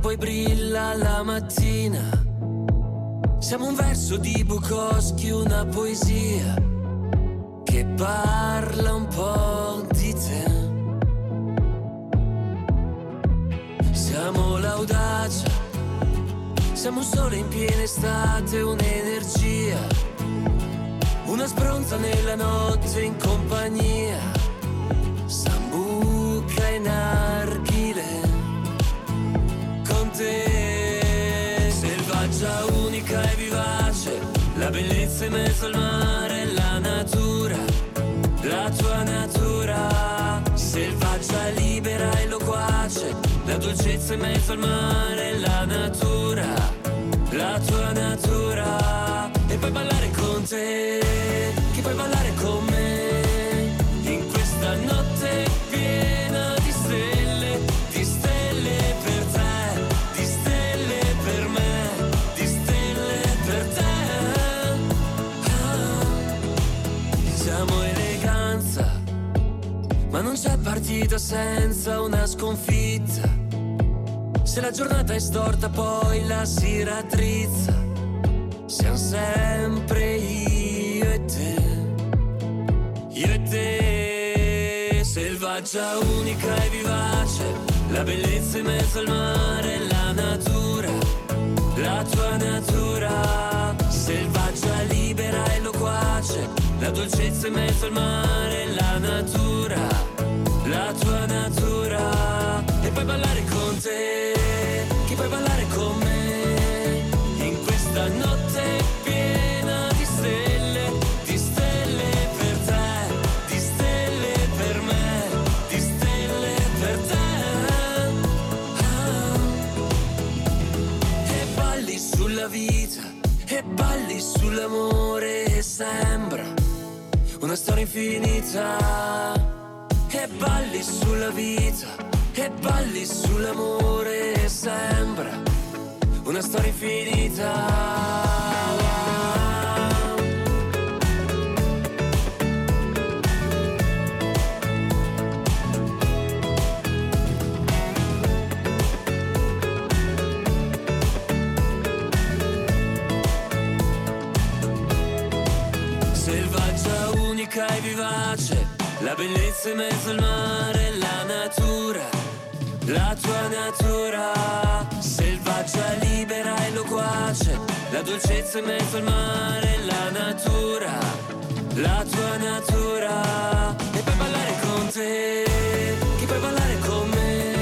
Poi brilla la mattina. Siamo un verso di Bukowski, una poesia che parla un po' di te. Siamo l'audacia, siamo un sole in piena estate, un'energia, una spronza nella notte in compagnia. Sambuca in archile con te. Selvaggia unica e vivace la bellezza in mezzo al mare la natura la tua natura. Selvaggia libera e loquace la dolcezza in mezzo al mare la natura la tua natura. E puoi ballare con te che puoi ballare con me c'è partita senza una sconfitta. Se la giornata è storta poi la si raddrizza. Siamo sempre io e te, io e te, selvaggia unica e vivace, la bellezza in mezzo al mare, la natura, la tua natura, selvaggia libera e loquace, la dolcezza in mezzo al mare, la natura, la tua natura, e puoi ballare con te, che puoi ballare con me, in questa notte piena di stelle, di stelle per te, di stelle per me, di stelle per te. Ah. E balli sulla vita, e balli sull'amore, e sembra una storia infinita. E balli sulla vita, e balli sull'amore, sembra una storia infinita. E vivace, la bellezza in mezzo al mare, la natura, la tua natura, selvaggia, libera e loquace, la dolcezza in mezzo al mare, la natura, la tua natura, e puoi ballare con te, che puoi ballare con me,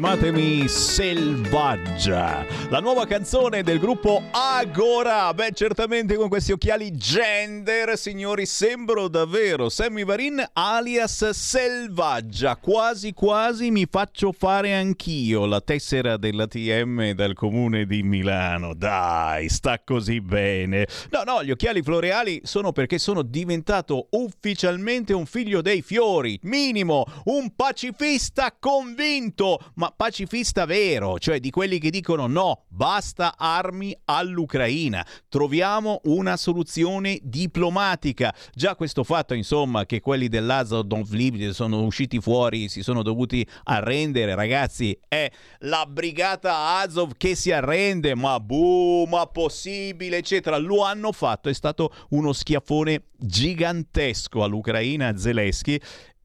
Chiamatemi Selvaggia, la nuova canzone del gruppo Agora. Beh, certamente con questi occhiali gender, signori, sembro davvero Sammy Varin alias Selvaggia. Quasi quasi mi faccio fare anch'io la tessera della TM dal comune di Milano. Dai, sta così bene. No, no, gli occhiali floreali sono perché sono diventato ufficialmente un figlio dei fiori. Minimo, un pacifista convinto, ma pacifista vero, cioè di quelli che dicono no, basta armi all'Ucraina. Troviamo una soluzione diplomatica. Già questo fatto, insomma, che quelli dell'Azov Donvlib sono usciti fuori, si sono dovuti arrendere, ragazzi, è la brigata Azov che si arrende, ma boh, ma possibile, eccetera. Lo hanno fatto, è stato uno schiaffone gigantesco all'Ucraina, Zelensky,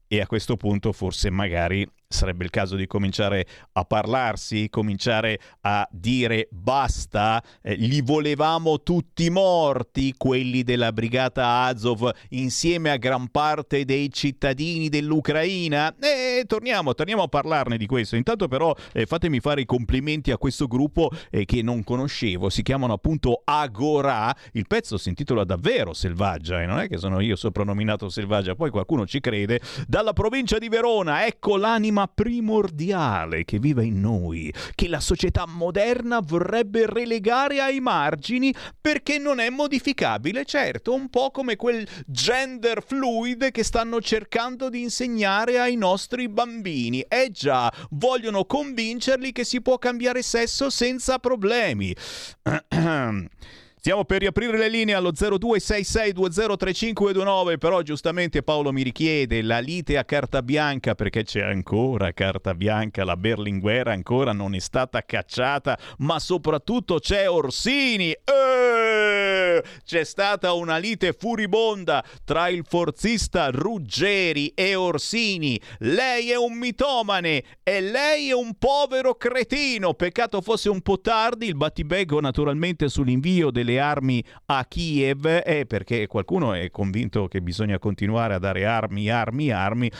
e a questo punto forse magari sarebbe il caso di cominciare a parlarsi, cominciare a dire basta, eh, li volevamo tutti morti, quelli della brigata Azov, insieme a gran parte dei cittadini dell'Ucraina. E torniamo, torniamo a parlarne di questo. Intanto però eh, fatemi fare i complimenti a questo gruppo eh, che non conoscevo, si chiamano appunto Agora, il pezzo si intitola davvero Selvaggia e non è che sono io soprannominato Selvaggia, poi qualcuno ci crede, dalla provincia di Verona, ecco l'anima primordiale che vive in noi, che la società moderna vorrebbe relegare ai margini perché non è modificabile, certo, un po' come quel gender fluid che stanno cercando di insegnare ai nostri bambini. Eh già, vogliono convincerli che si può cambiare sesso senza problemi. Stiamo per riaprire le linee allo 0266203529, però giustamente Paolo mi richiede la lite a carta bianca perché c'è ancora carta bianca, la Berlinguer ancora non è stata cacciata, ma soprattutto c'è Orsini. Eh! C'è stata una lite furibonda tra il forzista Ruggeri e Orsini. Lei è un mitomane e lei è un povero cretino. Peccato fosse un po' tardi il battibecco naturalmente sull'invio delle armi a Kiev è perché qualcuno è convinto che bisogna continuare a dare armi, armi, armi.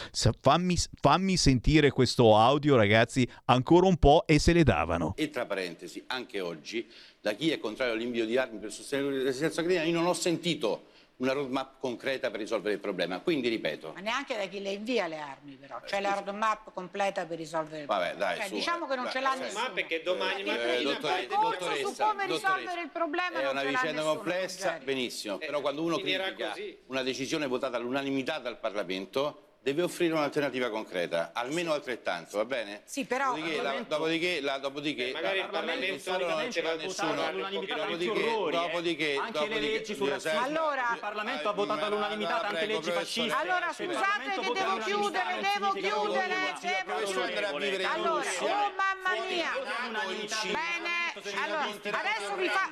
Fammi, fammi sentire questo audio, ragazzi, ancora un po' e se le davano. E tra parentesi, anche oggi, da chi è contrario all'invio di armi per sostenere la resistenza ucraina, io non ho sentito una roadmap concreta per risolvere il problema. Quindi ripeto, Ma neanche da chi le invia le armi, però. C'è la roadmap completa per risolvere il Vabbè, problema. dai, Cioè, su, diciamo che non dai, ce l'ha dai. nessuno. Ma perché domani Il Eh, dottore- percorso su dottoressa, come dottoressa. risolvere il problema è non una vicenda complessa, benissimo, però quando uno critica così. una decisione votata all'unanimità dal Parlamento deve offrire un'alternativa concreta, almeno altrettanto, va bene? Sì, però- Dopodiché, la, dopodiché, la- dopodiché Eh, magari la- il Parlamento non c'era va nessuno, dopodiché, all'unanimità dopodiché, eh. dopodiché, Anche le dopodiché- leggi sul razzismo. Allora- Il Parlamento ha votato all'unanimità tante prego, leggi fasciste. Allora il scusate che devo all'unanimità chiudere, devo chiudere, devo chiudere. Allora, oh mamma mia. Bene, allora, adesso vi fa...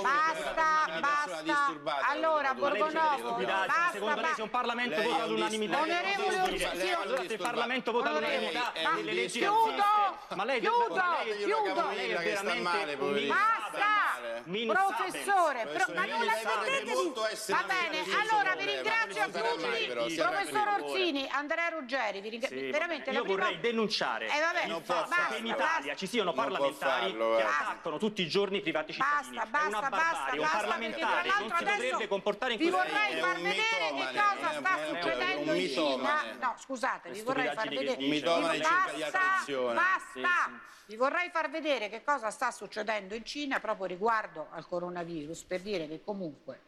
Basta, basta, basta. Allora. Borgonovo, basta, Secondo lei se un Parlamento vota un all'unanimità Onorevole? Orsini, allora se il Parlamento vota all'unanimità delle leggi chiudo, ma lei chiudo, chiudo. lei è veramente. Basta, Minus professore, pro- ma non la essere Va bene, allora vi ringrazio a tutti, professor. Orsini, Andrea Ruggeri, vi ringrazio Sì, veramente io prima... vorrei denunciare Eh, vabbè, il fatto basta, che in Italia ci siano parlamentari farlo, che eh. attaccano tutti i giorni i privati cittadini. Basta, basta, basta, un basta, perché tra parlamentare non l'altro si dovrebbe comportare in vi questo vorrei È far un vedere che cosa sta succedendo un in Cina. mitomane. No, scusate, vi vorrei far vedere. Un mitomane in cerca di Basta, attenzione. basta. Vi vorrei far vedere che cosa sta succedendo in Cina proprio riguardo al coronavirus, per dire che comunque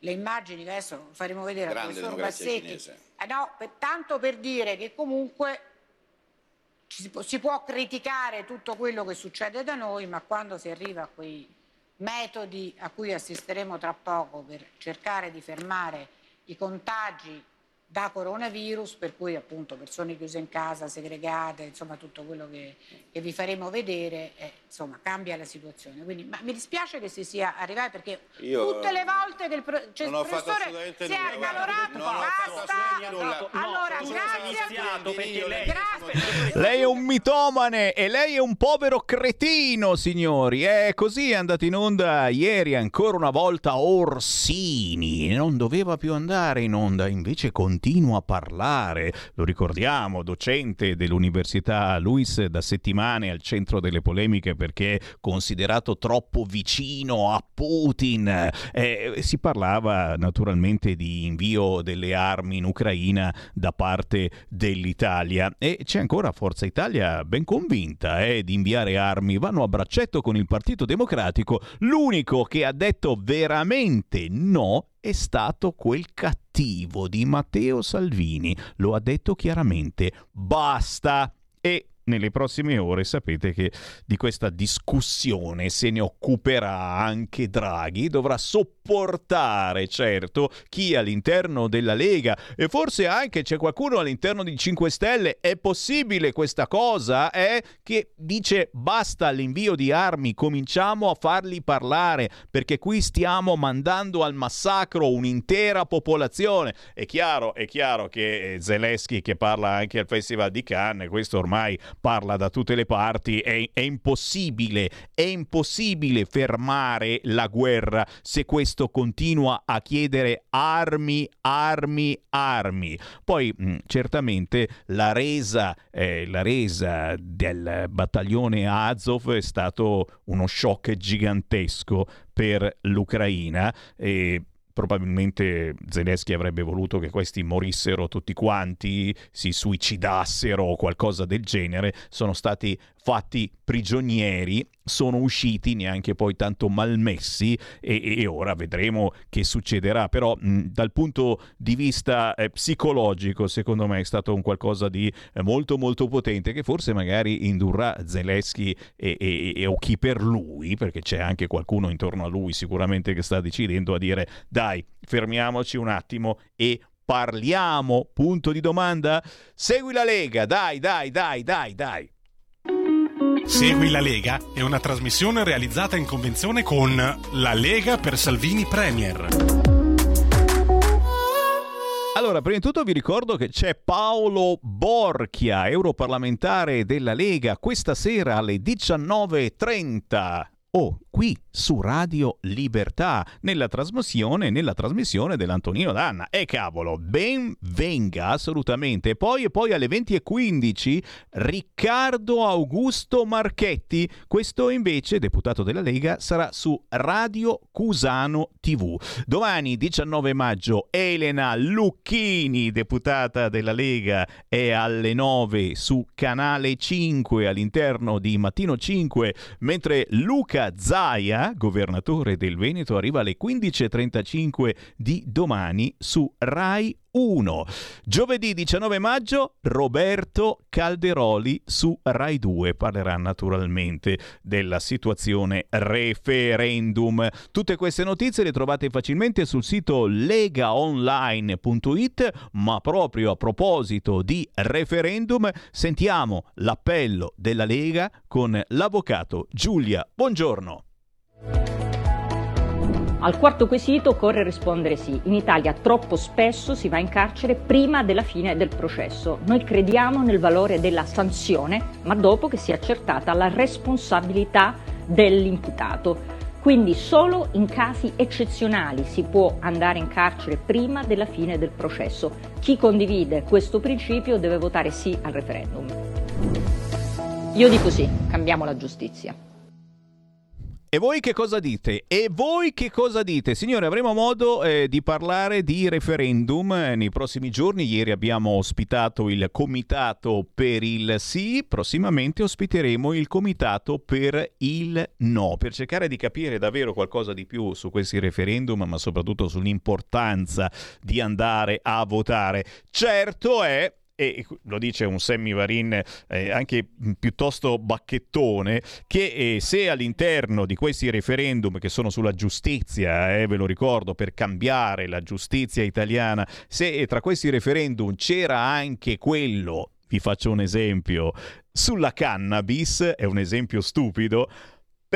le immagini che adesso faremo vedere al professor Bassetti, eh no, per- tanto per dire che comunque ci si, può, si può criticare tutto quello che succede da noi, ma quando si arriva a quei metodi a cui assisteremo tra poco per cercare di fermare i contagi da coronavirus, per cui appunto persone chiuse in casa, segregate, insomma tutto quello che, che vi faremo vedere, eh, insomma cambia la situazione. Quindi, ma mi dispiace che si sia arrivati perché Io, tutte le volte che il, pro- cioè, non professore si è accalorato, non basta, assolutamente nulla. allora No, grazie. lei Grazie. Lei è un mitomane e lei è un povero cretino, signori. È così è andato in onda ieri ancora una volta Orsini. Non doveva più andare in onda, invece continua a parlare. Lo ricordiamo, docente dell'Università Luis da settimane al centro delle polemiche perché considerato troppo vicino a Putin. Eh, si parlava naturalmente di invio delle armi in Ucraina da parte dell'Italia e c'è ancora Forza Italia ben convinta eh, di inviare armi. Vanno a braccetto con il Partito Democratico. L'unico che ha detto veramente no è stato quel cattivo di Matteo Salvini. Lo ha detto chiaramente. Basta. E nelle prossime ore sapete che di questa discussione se ne occuperà anche Draghi, dovrà sopportare certo chi all'interno della Lega e forse anche c'è qualcuno all'interno di 5 Stelle, è possibile questa cosa, eh? Che dice basta l'invio di armi, cominciamo a farli parlare perché qui stiamo mandando al massacro un'intera popolazione. È chiaro, è chiaro che eh, Zelensky che parla anche al Festival di Cannes, questo ormai parla da tutte le parti, è, è impossibile, è impossibile fermare la guerra se questo continua a chiedere armi, armi, armi. Poi mh, certamente la resa, eh, la resa del battaglione Azov è stato uno shock gigantesco per l'Ucraina e probabilmente Zelensky avrebbe voluto che questi morissero tutti quanti, si suicidassero o qualcosa del genere, sono stati fatti prigionieri, sono usciti neanche poi tanto malmessi e, e ora vedremo che succederà, però mh, dal punto di vista eh, psicologico secondo me è stato un qualcosa di eh, molto molto potente che forse magari indurrà Zelensky e, e, e o chi per lui, perché c'è anche qualcuno intorno a lui sicuramente che sta decidendo a dire dai fermiamoci un attimo e parliamo, punto di domanda, segui la Lega, dai dai dai dai dai. Segui la Lega è una trasmissione realizzata in convenzione con La Lega per Salvini Premier. Allora, prima di tutto vi ricordo che c'è Paolo Borchia, europarlamentare della Lega, questa sera alle 19.30 Oh, qui su Radio Libertà, nella trasmissione, nella trasmissione dell'Antonino Danna. E cavolo, ben venga assolutamente. Poi, e poi alle 20.15 Riccardo Augusto Marchetti. Questo invece, deputato della Lega, sarà su Radio Cusano TV. Domani 19 maggio Elena Lucchini, deputata della Lega, è alle 9 su Canale 5 all'interno di Mattino 5, mentre Luca Zaia, governatore del Veneto, arriva alle 15.35 di domani su Rai 1. Giovedì 19 maggio Roberto Calderoli su Rai 2 parlerà naturalmente della situazione referendum. Tutte queste notizie le trovate facilmente sul sito legaonline.it, ma proprio a proposito di referendum sentiamo l'appello della Lega con l'avvocato Giulia. Buongiorno. Al quarto quesito occorre rispondere sì. In Italia troppo spesso si va in carcere prima della fine del processo. Noi crediamo nel valore della sanzione, ma dopo che sia accertata la responsabilità dell'imputato. Quindi solo in casi eccezionali si può andare in carcere prima della fine del processo. Chi condivide questo principio deve votare sì al referendum. Io dico sì, cambiamo la giustizia. E voi che cosa dite? E voi che cosa dite? Signore, avremo modo eh, di parlare di referendum eh, nei prossimi giorni. Ieri abbiamo ospitato il comitato per il sì, prossimamente ospiteremo il comitato per il no, per cercare di capire davvero qualcosa di più su questi referendum, ma soprattutto sull'importanza di andare a votare. Certo è e lo dice un Sammy Varin eh, anche piuttosto bacchettone, che eh, se all'interno di questi referendum che sono sulla giustizia, eh, ve lo ricordo, per cambiare la giustizia italiana, se tra questi referendum c'era anche quello, vi faccio un esempio, sulla cannabis, è un esempio stupido,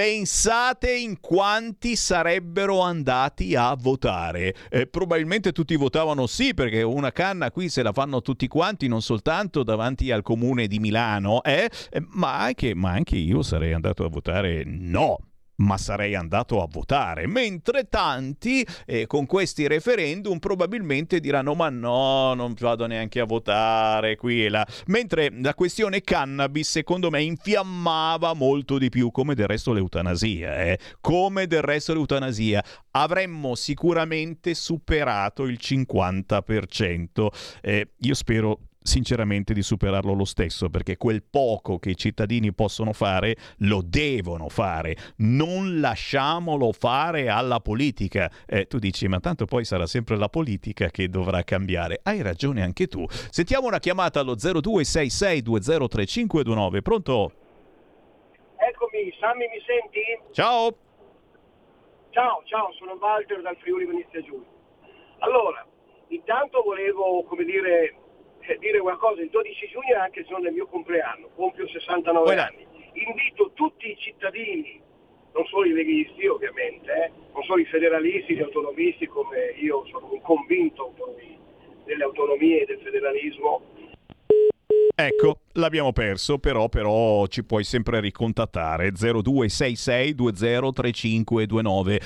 Pensate in quanti sarebbero andati a votare. Eh, probabilmente tutti votavano sì, perché una canna qui se la fanno tutti quanti, non soltanto davanti al comune di Milano, eh? Eh, ma, anche, ma anche io sarei andato a votare no ma sarei andato a votare, mentre tanti eh, con questi referendum probabilmente diranno ma no, non vado neanche a votare qui e là, mentre la questione cannabis secondo me infiammava molto di più, come del resto l'eutanasia, eh? come del resto l'eutanasia, avremmo sicuramente superato il 50%, eh, io spero sinceramente di superarlo lo stesso, perché quel poco che i cittadini possono fare lo devono fare, non lasciamolo fare alla politica. Eh, tu dici, ma tanto poi sarà sempre la politica che dovrà cambiare. Hai ragione anche tu. Sentiamo una chiamata allo 0266203529. Pronto? Eccomi, Sammy mi senti? Ciao. Ciao, ciao, sono Walter dal Friuli Venezia Giulia. Allora, intanto volevo, come dire, dire qualcosa, il 12 giugno è anche il giorno del mio compleanno, compio 69 Buona. anni. Invito tutti i cittadini, non solo i leghisti ovviamente, eh, non solo i federalisti, gli autonomisti, come io sono un convinto delle autonomie e del federalismo. Ecco, l'abbiamo perso, però, però ci puoi sempre ricontattare 0266 203529.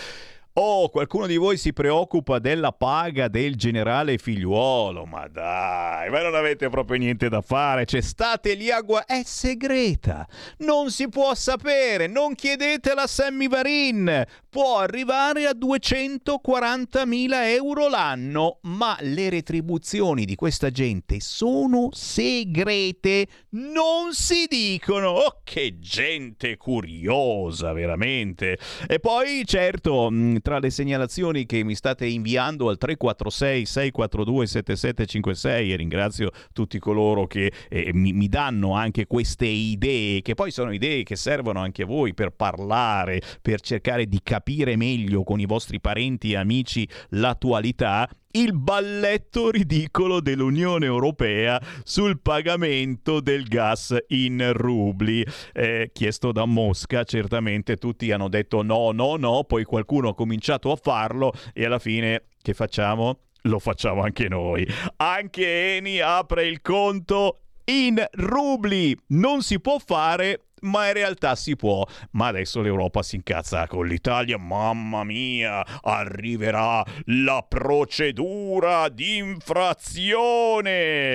Oh, qualcuno di voi si preoccupa della paga del generale figliuolo, ma dai, ma non avete proprio niente da fare, c'è state lì a gua... è segreta, non si può sapere, non chiedetela a Sammy Varin, può arrivare a 240.000 euro l'anno, ma le retribuzioni di questa gente sono segrete, non si dicono, oh che gente curiosa veramente. E poi certo tra le segnalazioni che mi state inviando al 346 642 7756 e ringrazio tutti coloro che eh, mi, mi danno anche queste idee, che poi sono idee che servono anche a voi per parlare, per cercare di capire meglio con i vostri parenti e amici l'attualità il balletto ridicolo dell'Unione Europea sul pagamento del gas in rubli. Eh, chiesto da Mosca, certamente tutti hanno detto no, no, no, poi qualcuno ha cominciato a farlo e alla fine che facciamo? Lo facciamo anche noi. Anche Eni apre il conto in rubli. Non si può fare ma in realtà si può. Ma adesso l'Europa si incazza con l'Italia, mamma mia, arriverà la procedura di infrazione.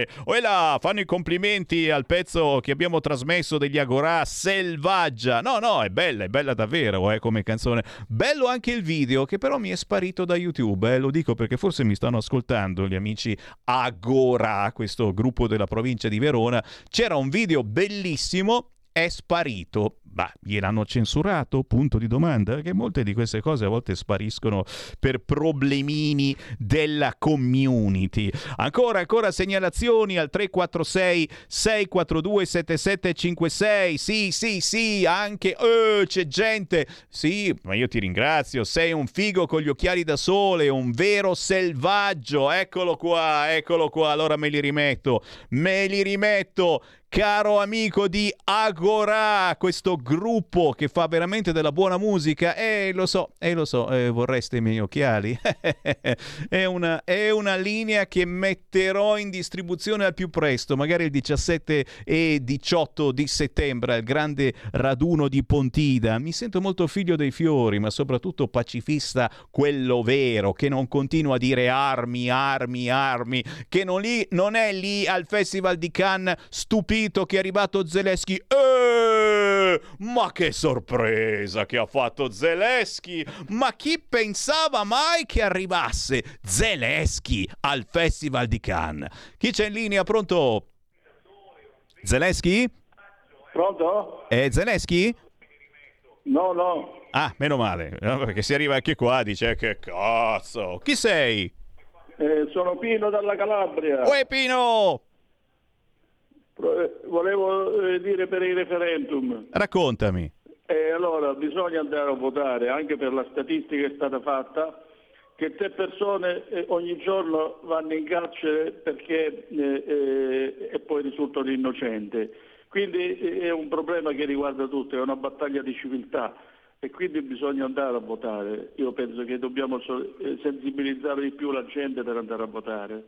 E fanno i complimenti al pezzo che abbiamo trasmesso degli Agorà, Selvaggia. No, no, è bella, è bella davvero, eh, come canzone. Bello anche il video che però mi è sparito da YouTube, eh, lo dico perché forse mi stanno ascoltando gli amici Agora, questo gruppo della provincia di Verona. C'era un video bellissimo, è sparito. Ma gliel'hanno censurato? Punto di domanda. Perché molte di queste cose a volte spariscono per problemini della community. Ancora, ancora segnalazioni al 346 642 7756. Sì, sì, sì, anche eh, c'è gente. Sì, ma io ti ringrazio. Sei un figo con gli occhiali da sole, un vero selvaggio. Eccolo qua, eccolo qua. Allora me li rimetto. Me li rimetto caro amico di Agora, questo gruppo che fa veramente della buona musica. E eh, lo so, e eh, lo so, eh, vorreste i miei occhiali? è, una, è una linea che metterò in distribuzione al più presto, magari il 17 e 18 di settembre, al grande raduno di Pontida. Mi sento molto figlio dei fiori, ma soprattutto pacifista, quello vero, che non continua a dire armi, armi, armi, che non, lì, non è lì al Festival di Cannes stupito che è arrivato Zelensky. Eh, ma che sorpresa che ha fatto Zelensky! Ma chi pensava mai che arrivasse Zelensky al Festival di Cannes? Chi c'è in linea? Pronto? Zelensky? Pronto? È Zelensky? No, no. Ah, meno male, perché si arriva anche qua, dice che cazzo. Chi sei? Eh, sono Pino dalla Calabria. Uè Pino! Eh, volevo eh, dire per il referendum. Raccontami. Eh, allora, bisogna andare a votare, anche per la statistica che è stata fatta, che tre persone eh, ogni giorno vanno in carcere perché eh, eh, e poi risultano innocenti. Quindi è un problema che riguarda tutti, è una battaglia di civiltà e quindi bisogna andare a votare. Io penso che dobbiamo sensibilizzare di più la gente per andare a votare.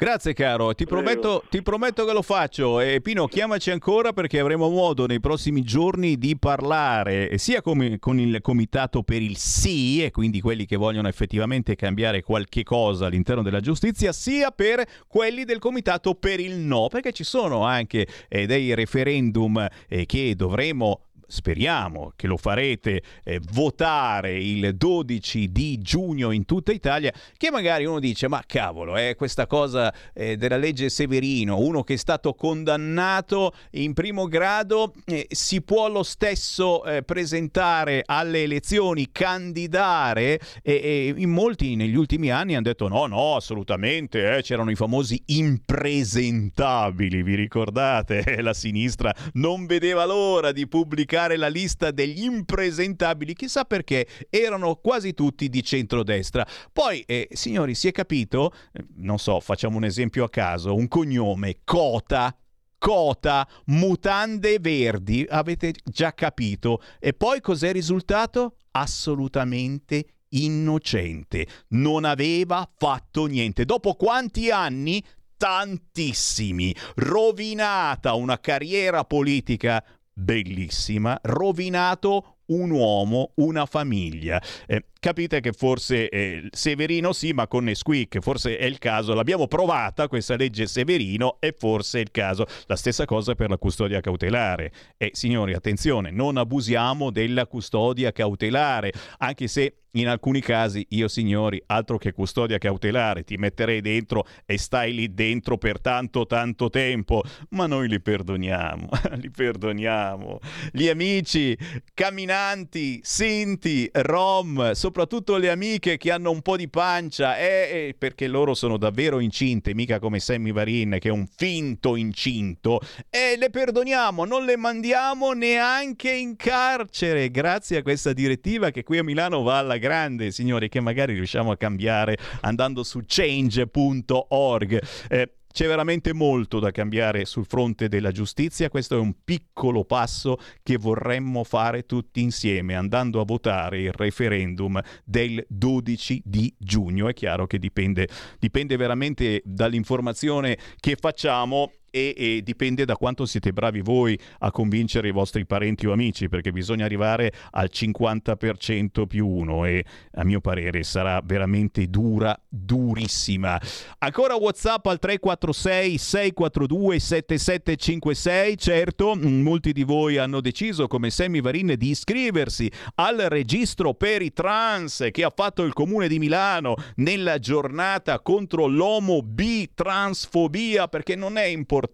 Grazie caro, ti prometto, ti prometto, che lo faccio. E Pino chiamaci ancora perché avremo modo nei prossimi giorni di parlare sia come, con il comitato per il sì e quindi quelli che vogliono effettivamente cambiare qualche cosa all'interno della giustizia sia per quelli del comitato per il no perché ci sono anche eh, dei referendum eh, che dovremo speriamo che lo farete eh, votare il 12 di giugno in tutta Italia, che magari uno dice ma cavolo, eh, questa cosa eh, della legge Severino, uno che è stato condannato in primo grado eh, si può lo stesso eh, presentare alle elezioni, candidare e, in molti negli ultimi anni hanno detto no, no, assolutamente, eh, c'erano i famosi impresentabili, vi ricordate? La sinistra non vedeva l'ora di pubblicare pubblicare la lista degli impresentabili, chissà perché erano quasi tutti di centrodestra. Poi, eh, signori, si è capito, eh, non so, facciamo un esempio a caso, un cognome, Cota, Cota, mutande verdi, avete già capito. E poi cos'è il risultato? Assolutamente innocente. Non aveva fatto niente. Dopo quanti anni? Tantissimi. Rovinata una carriera politica bellissima, rovinato un uomo, una famiglia. Eh, capite che forse eh, Severino sì, ma con Nesquik, forse è il caso, l'abbiamo provata questa legge Severino e forse è il caso. La stessa cosa per la custodia cautelare. E signori, attenzione, non abusiamo della custodia cautelare, anche se in alcuni casi io signori, altro che custodia cautelare, ti metterei dentro e stai lì dentro per tanto tanto tempo, ma noi li perdoniamo, li perdoniamo. Gli amici, camminanti, sinti, rom, soprattutto le amiche che hanno un po' di pancia, eh, perché loro sono davvero incinte, mica come Sammy Varin che è un finto incinto, e le perdoniamo, non le mandiamo neanche in carcere, grazie a questa direttiva che qui a Milano va alla grande, signori, che magari riusciamo a cambiare andando su change.org. Eh, c'è veramente molto da cambiare sul fronte della giustizia, questo è un piccolo passo che vorremmo fare tutti insieme andando a votare il referendum del 12 di giugno. È chiaro che dipende, dipende veramente dall'informazione che facciamo e, e dipende da quanto siete bravi voi a convincere i vostri parenti o amici, perché bisogna arrivare al 50% più uno e a mio parere sarà veramente dura, durissima. Ancora WhatsApp al 346 642 7756, certo, molti di voi hanno deciso come Sammy Varin di iscriversi al registro per i trans che ha fatto il comune di Milano nella giornata contro l'omo bi transfobia perché non è importante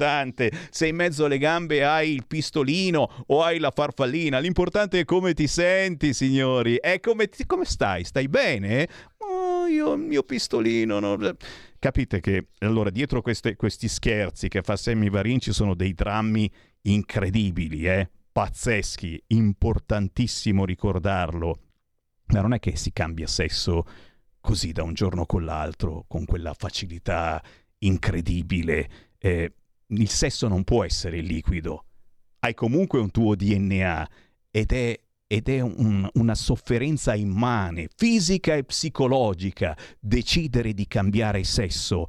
se in mezzo alle gambe hai il pistolino o hai la farfallina, l'importante è come ti senti, signori. È come, ti, come stai? Stai bene? Oh, io il mio pistolino, no? Capite che allora dietro queste, questi scherzi che fa Sammy Varin ci sono dei drammi incredibili, eh? pazzeschi, importantissimo ricordarlo. Ma non è che si cambia sesso così da un giorno con l'altro, con quella facilità incredibile. Eh, il sesso non può essere liquido. Hai comunque un tuo DNA ed è, ed è un, una sofferenza immane, fisica e psicologica, decidere di cambiare sesso.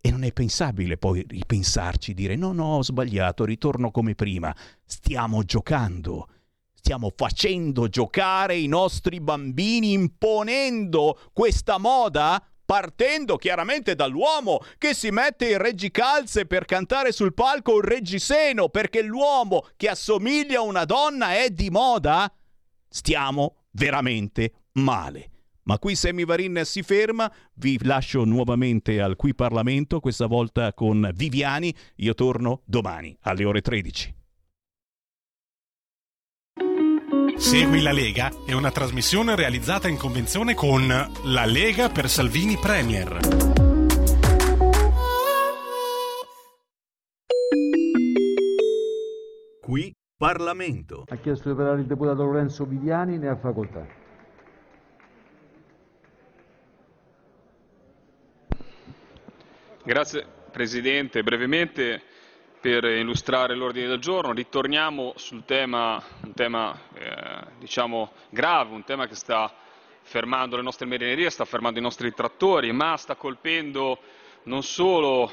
E non è pensabile poi ripensarci, dire no, no, ho sbagliato, ritorno come prima. Stiamo giocando. Stiamo facendo giocare i nostri bambini imponendo questa moda? Partendo chiaramente dall'uomo che si mette il reggicalze per cantare sul palco il reggiseno perché l'uomo che assomiglia a una donna è di moda? Stiamo veramente male. Ma qui Semivarin si ferma, vi lascio nuovamente al Qui Parlamento, questa volta con Viviani. Io torno domani alle ore 13. Segui la Lega è una trasmissione realizzata in convenzione con La Lega per Salvini Premier. Qui Parlamento. Ha chiesto di parlare il deputato Lorenzo Viviani, ne ha facoltà. Grazie Presidente. Brevemente per illustrare l'ordine del giorno ritorniamo sul tema, un tema eh, diciamo grave, un tema che sta fermando le nostre marinerie, sta fermando i nostri trattori, ma sta colpendo non solo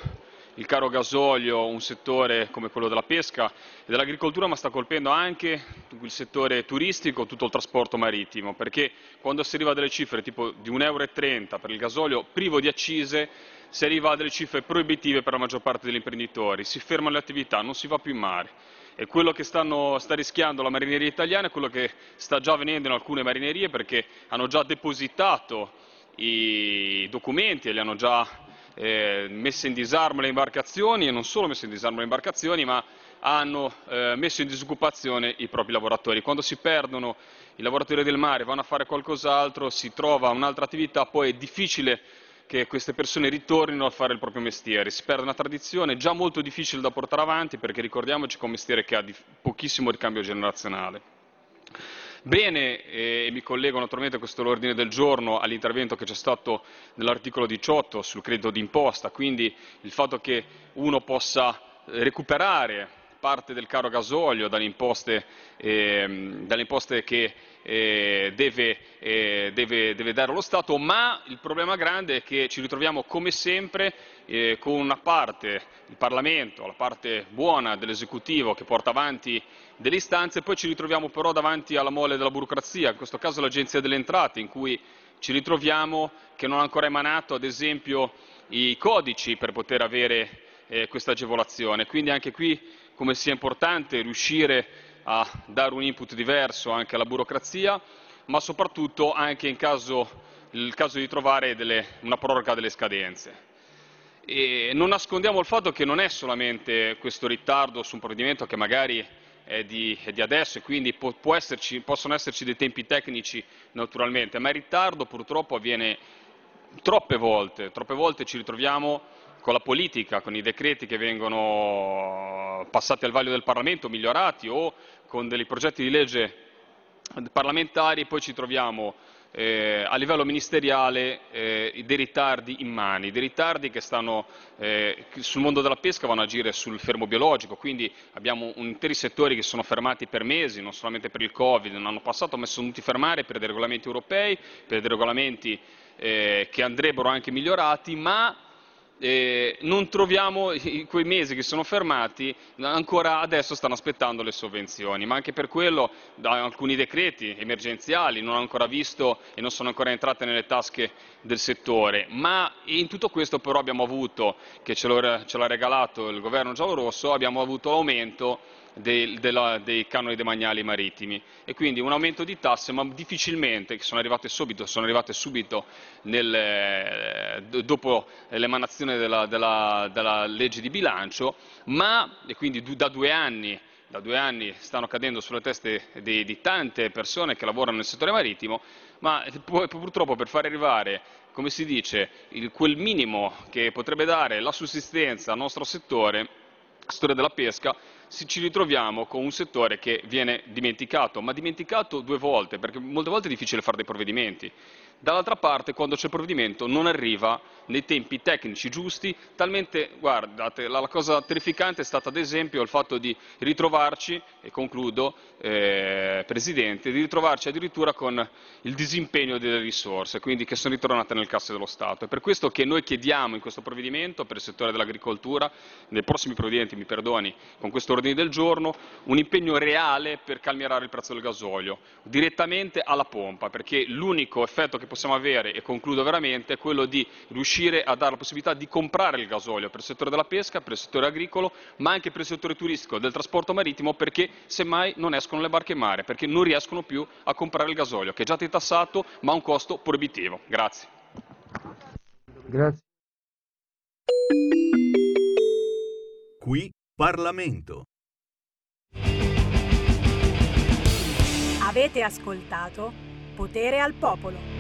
il caro gasolio, un settore come quello della pesca e dell'agricoltura, ma sta colpendo anche il settore turistico, tutto il trasporto marittimo, perché quando si arriva a delle cifre tipo di 1,30 euro per il gasolio privo di accise, si arriva a delle cifre proibitive per la maggior parte degli imprenditori, si fermano le attività, non si va più in mare. E quello che stanno, sta rischiando la marineria italiana è quello che sta già avvenendo in alcune marinerie perché hanno già depositato i documenti e li hanno già eh, messe in disarmo le imbarcazioni e non solo messe in disarmo le imbarcazioni ma hanno eh, messo in disoccupazione i propri lavoratori. Quando si perdono i lavoratori del mare, vanno a fare qualcos'altro, si trova un'altra attività, poi è difficile che queste persone ritornino a fare il proprio mestiere. Si perde una tradizione già molto difficile da portare avanti perché ricordiamoci che è un mestiere che ha pochissimo ricambio generazionale. Bene, eh, e mi collego naturalmente a questo ordine del giorno all'intervento che c'è stato nell'articolo 18 sul credito d'imposta, quindi il fatto che uno possa recuperare parte del caro gasolio dalle imposte, eh, dalle imposte che eh, deve, eh, deve, deve, dare lo Stato, ma il problema grande è che ci ritroviamo come sempre eh, con una parte, il Parlamento, la parte buona dell'esecutivo che porta avanti delle istanze, poi ci ritroviamo però davanti alla mole della burocrazia, in questo caso l'Agenzia delle Entrate, in cui ci ritroviamo che non ha ancora emanato ad esempio i codici per poter avere eh, questa agevolazione. Quindi anche qui come sia importante riuscire a dare un input diverso anche alla burocrazia, ma soprattutto anche caso, nel caso di trovare delle, una proroga delle scadenze. E non nascondiamo il fatto che non è solamente questo ritardo su un provvedimento che magari è di, è di adesso e quindi può, può esserci, possono esserci dei tempi tecnici naturalmente, ma il ritardo purtroppo avviene troppe volte, troppe volte ci ritroviamo con la politica, con i decreti che vengono passati al vaglio del Parlamento, migliorati o con dei progetti di legge parlamentari, poi ci troviamo eh, a livello ministeriale eh, dei ritardi immani, dei ritardi che stanno eh, sul mondo della pesca vanno a agire sul fermo biologico, quindi abbiamo interi settori che sono fermati per mesi, non solamente per il Covid, un anno passato, ma sono dovuti fermare per dei regolamenti europei, per dei regolamenti eh, che andrebbero anche migliorati, ma eh, non troviamo quei mesi che sono fermati, ancora adesso stanno aspettando le sovvenzioni, ma anche per quello da alcuni decreti emergenziali non hanno ancora visto e non sono ancora entrate nelle tasche del settore, ma in tutto questo però abbiamo avuto, che ce l'ha regalato il governo giallorosso, abbiamo avuto l'aumento dei, della- dei canoni demaniali marittimi. E quindi un aumento di tasse ma difficilmente, che sono arrivate subito, sono arrivate subito nel, eh, dopo l'emanazione della, della- della legge di bilancio, ma e quindi da due anni da due anni stanno cadendo sulle teste di, di tante persone che lavorano nel settore marittimo, ma pu- purtroppo per far arrivare, come si dice, il- quel minimo che potrebbe dare la sussistenza al nostro settore, settore della pesca, ci ritroviamo con un settore che viene dimenticato, ma dimenticato due volte, perché molte volte è difficile fare dei provvedimenti. Dall'altra parte, quando c'è il provvedimento, non arriva nei tempi tecnici giusti, talmente, guardate, la, la cosa terrificante è stata ad esempio il fatto di ritrovarci, e concludo, eh, Presidente, di ritrovarci addirittura con il disimpegno delle risorse, quindi che sono ritornate nel casse dello Stato. È per questo che noi chiediamo in questo provvedimento, per il settore dell'agricoltura, nei prossimi provvedimenti, mi perdoni, con questo ordine del giorno, un impegno reale per calmierare il prezzo del gasolio, direttamente alla pompa, perché l'unico effetto che possiamo avere, e concludo veramente, è quello di riuscire a dare la possibilità di comprare il gasolio per il settore della pesca, per il settore agricolo, ma anche per il settore turistico, del trasporto marittimo, perché semmai non escono le barche in mare, perché non riescono più a comprare il gasolio, che è già detassato, ma ha un costo proibitivo. Grazie. Grazie. Qui Parlamento. Avete ascoltato Potere al Popolo.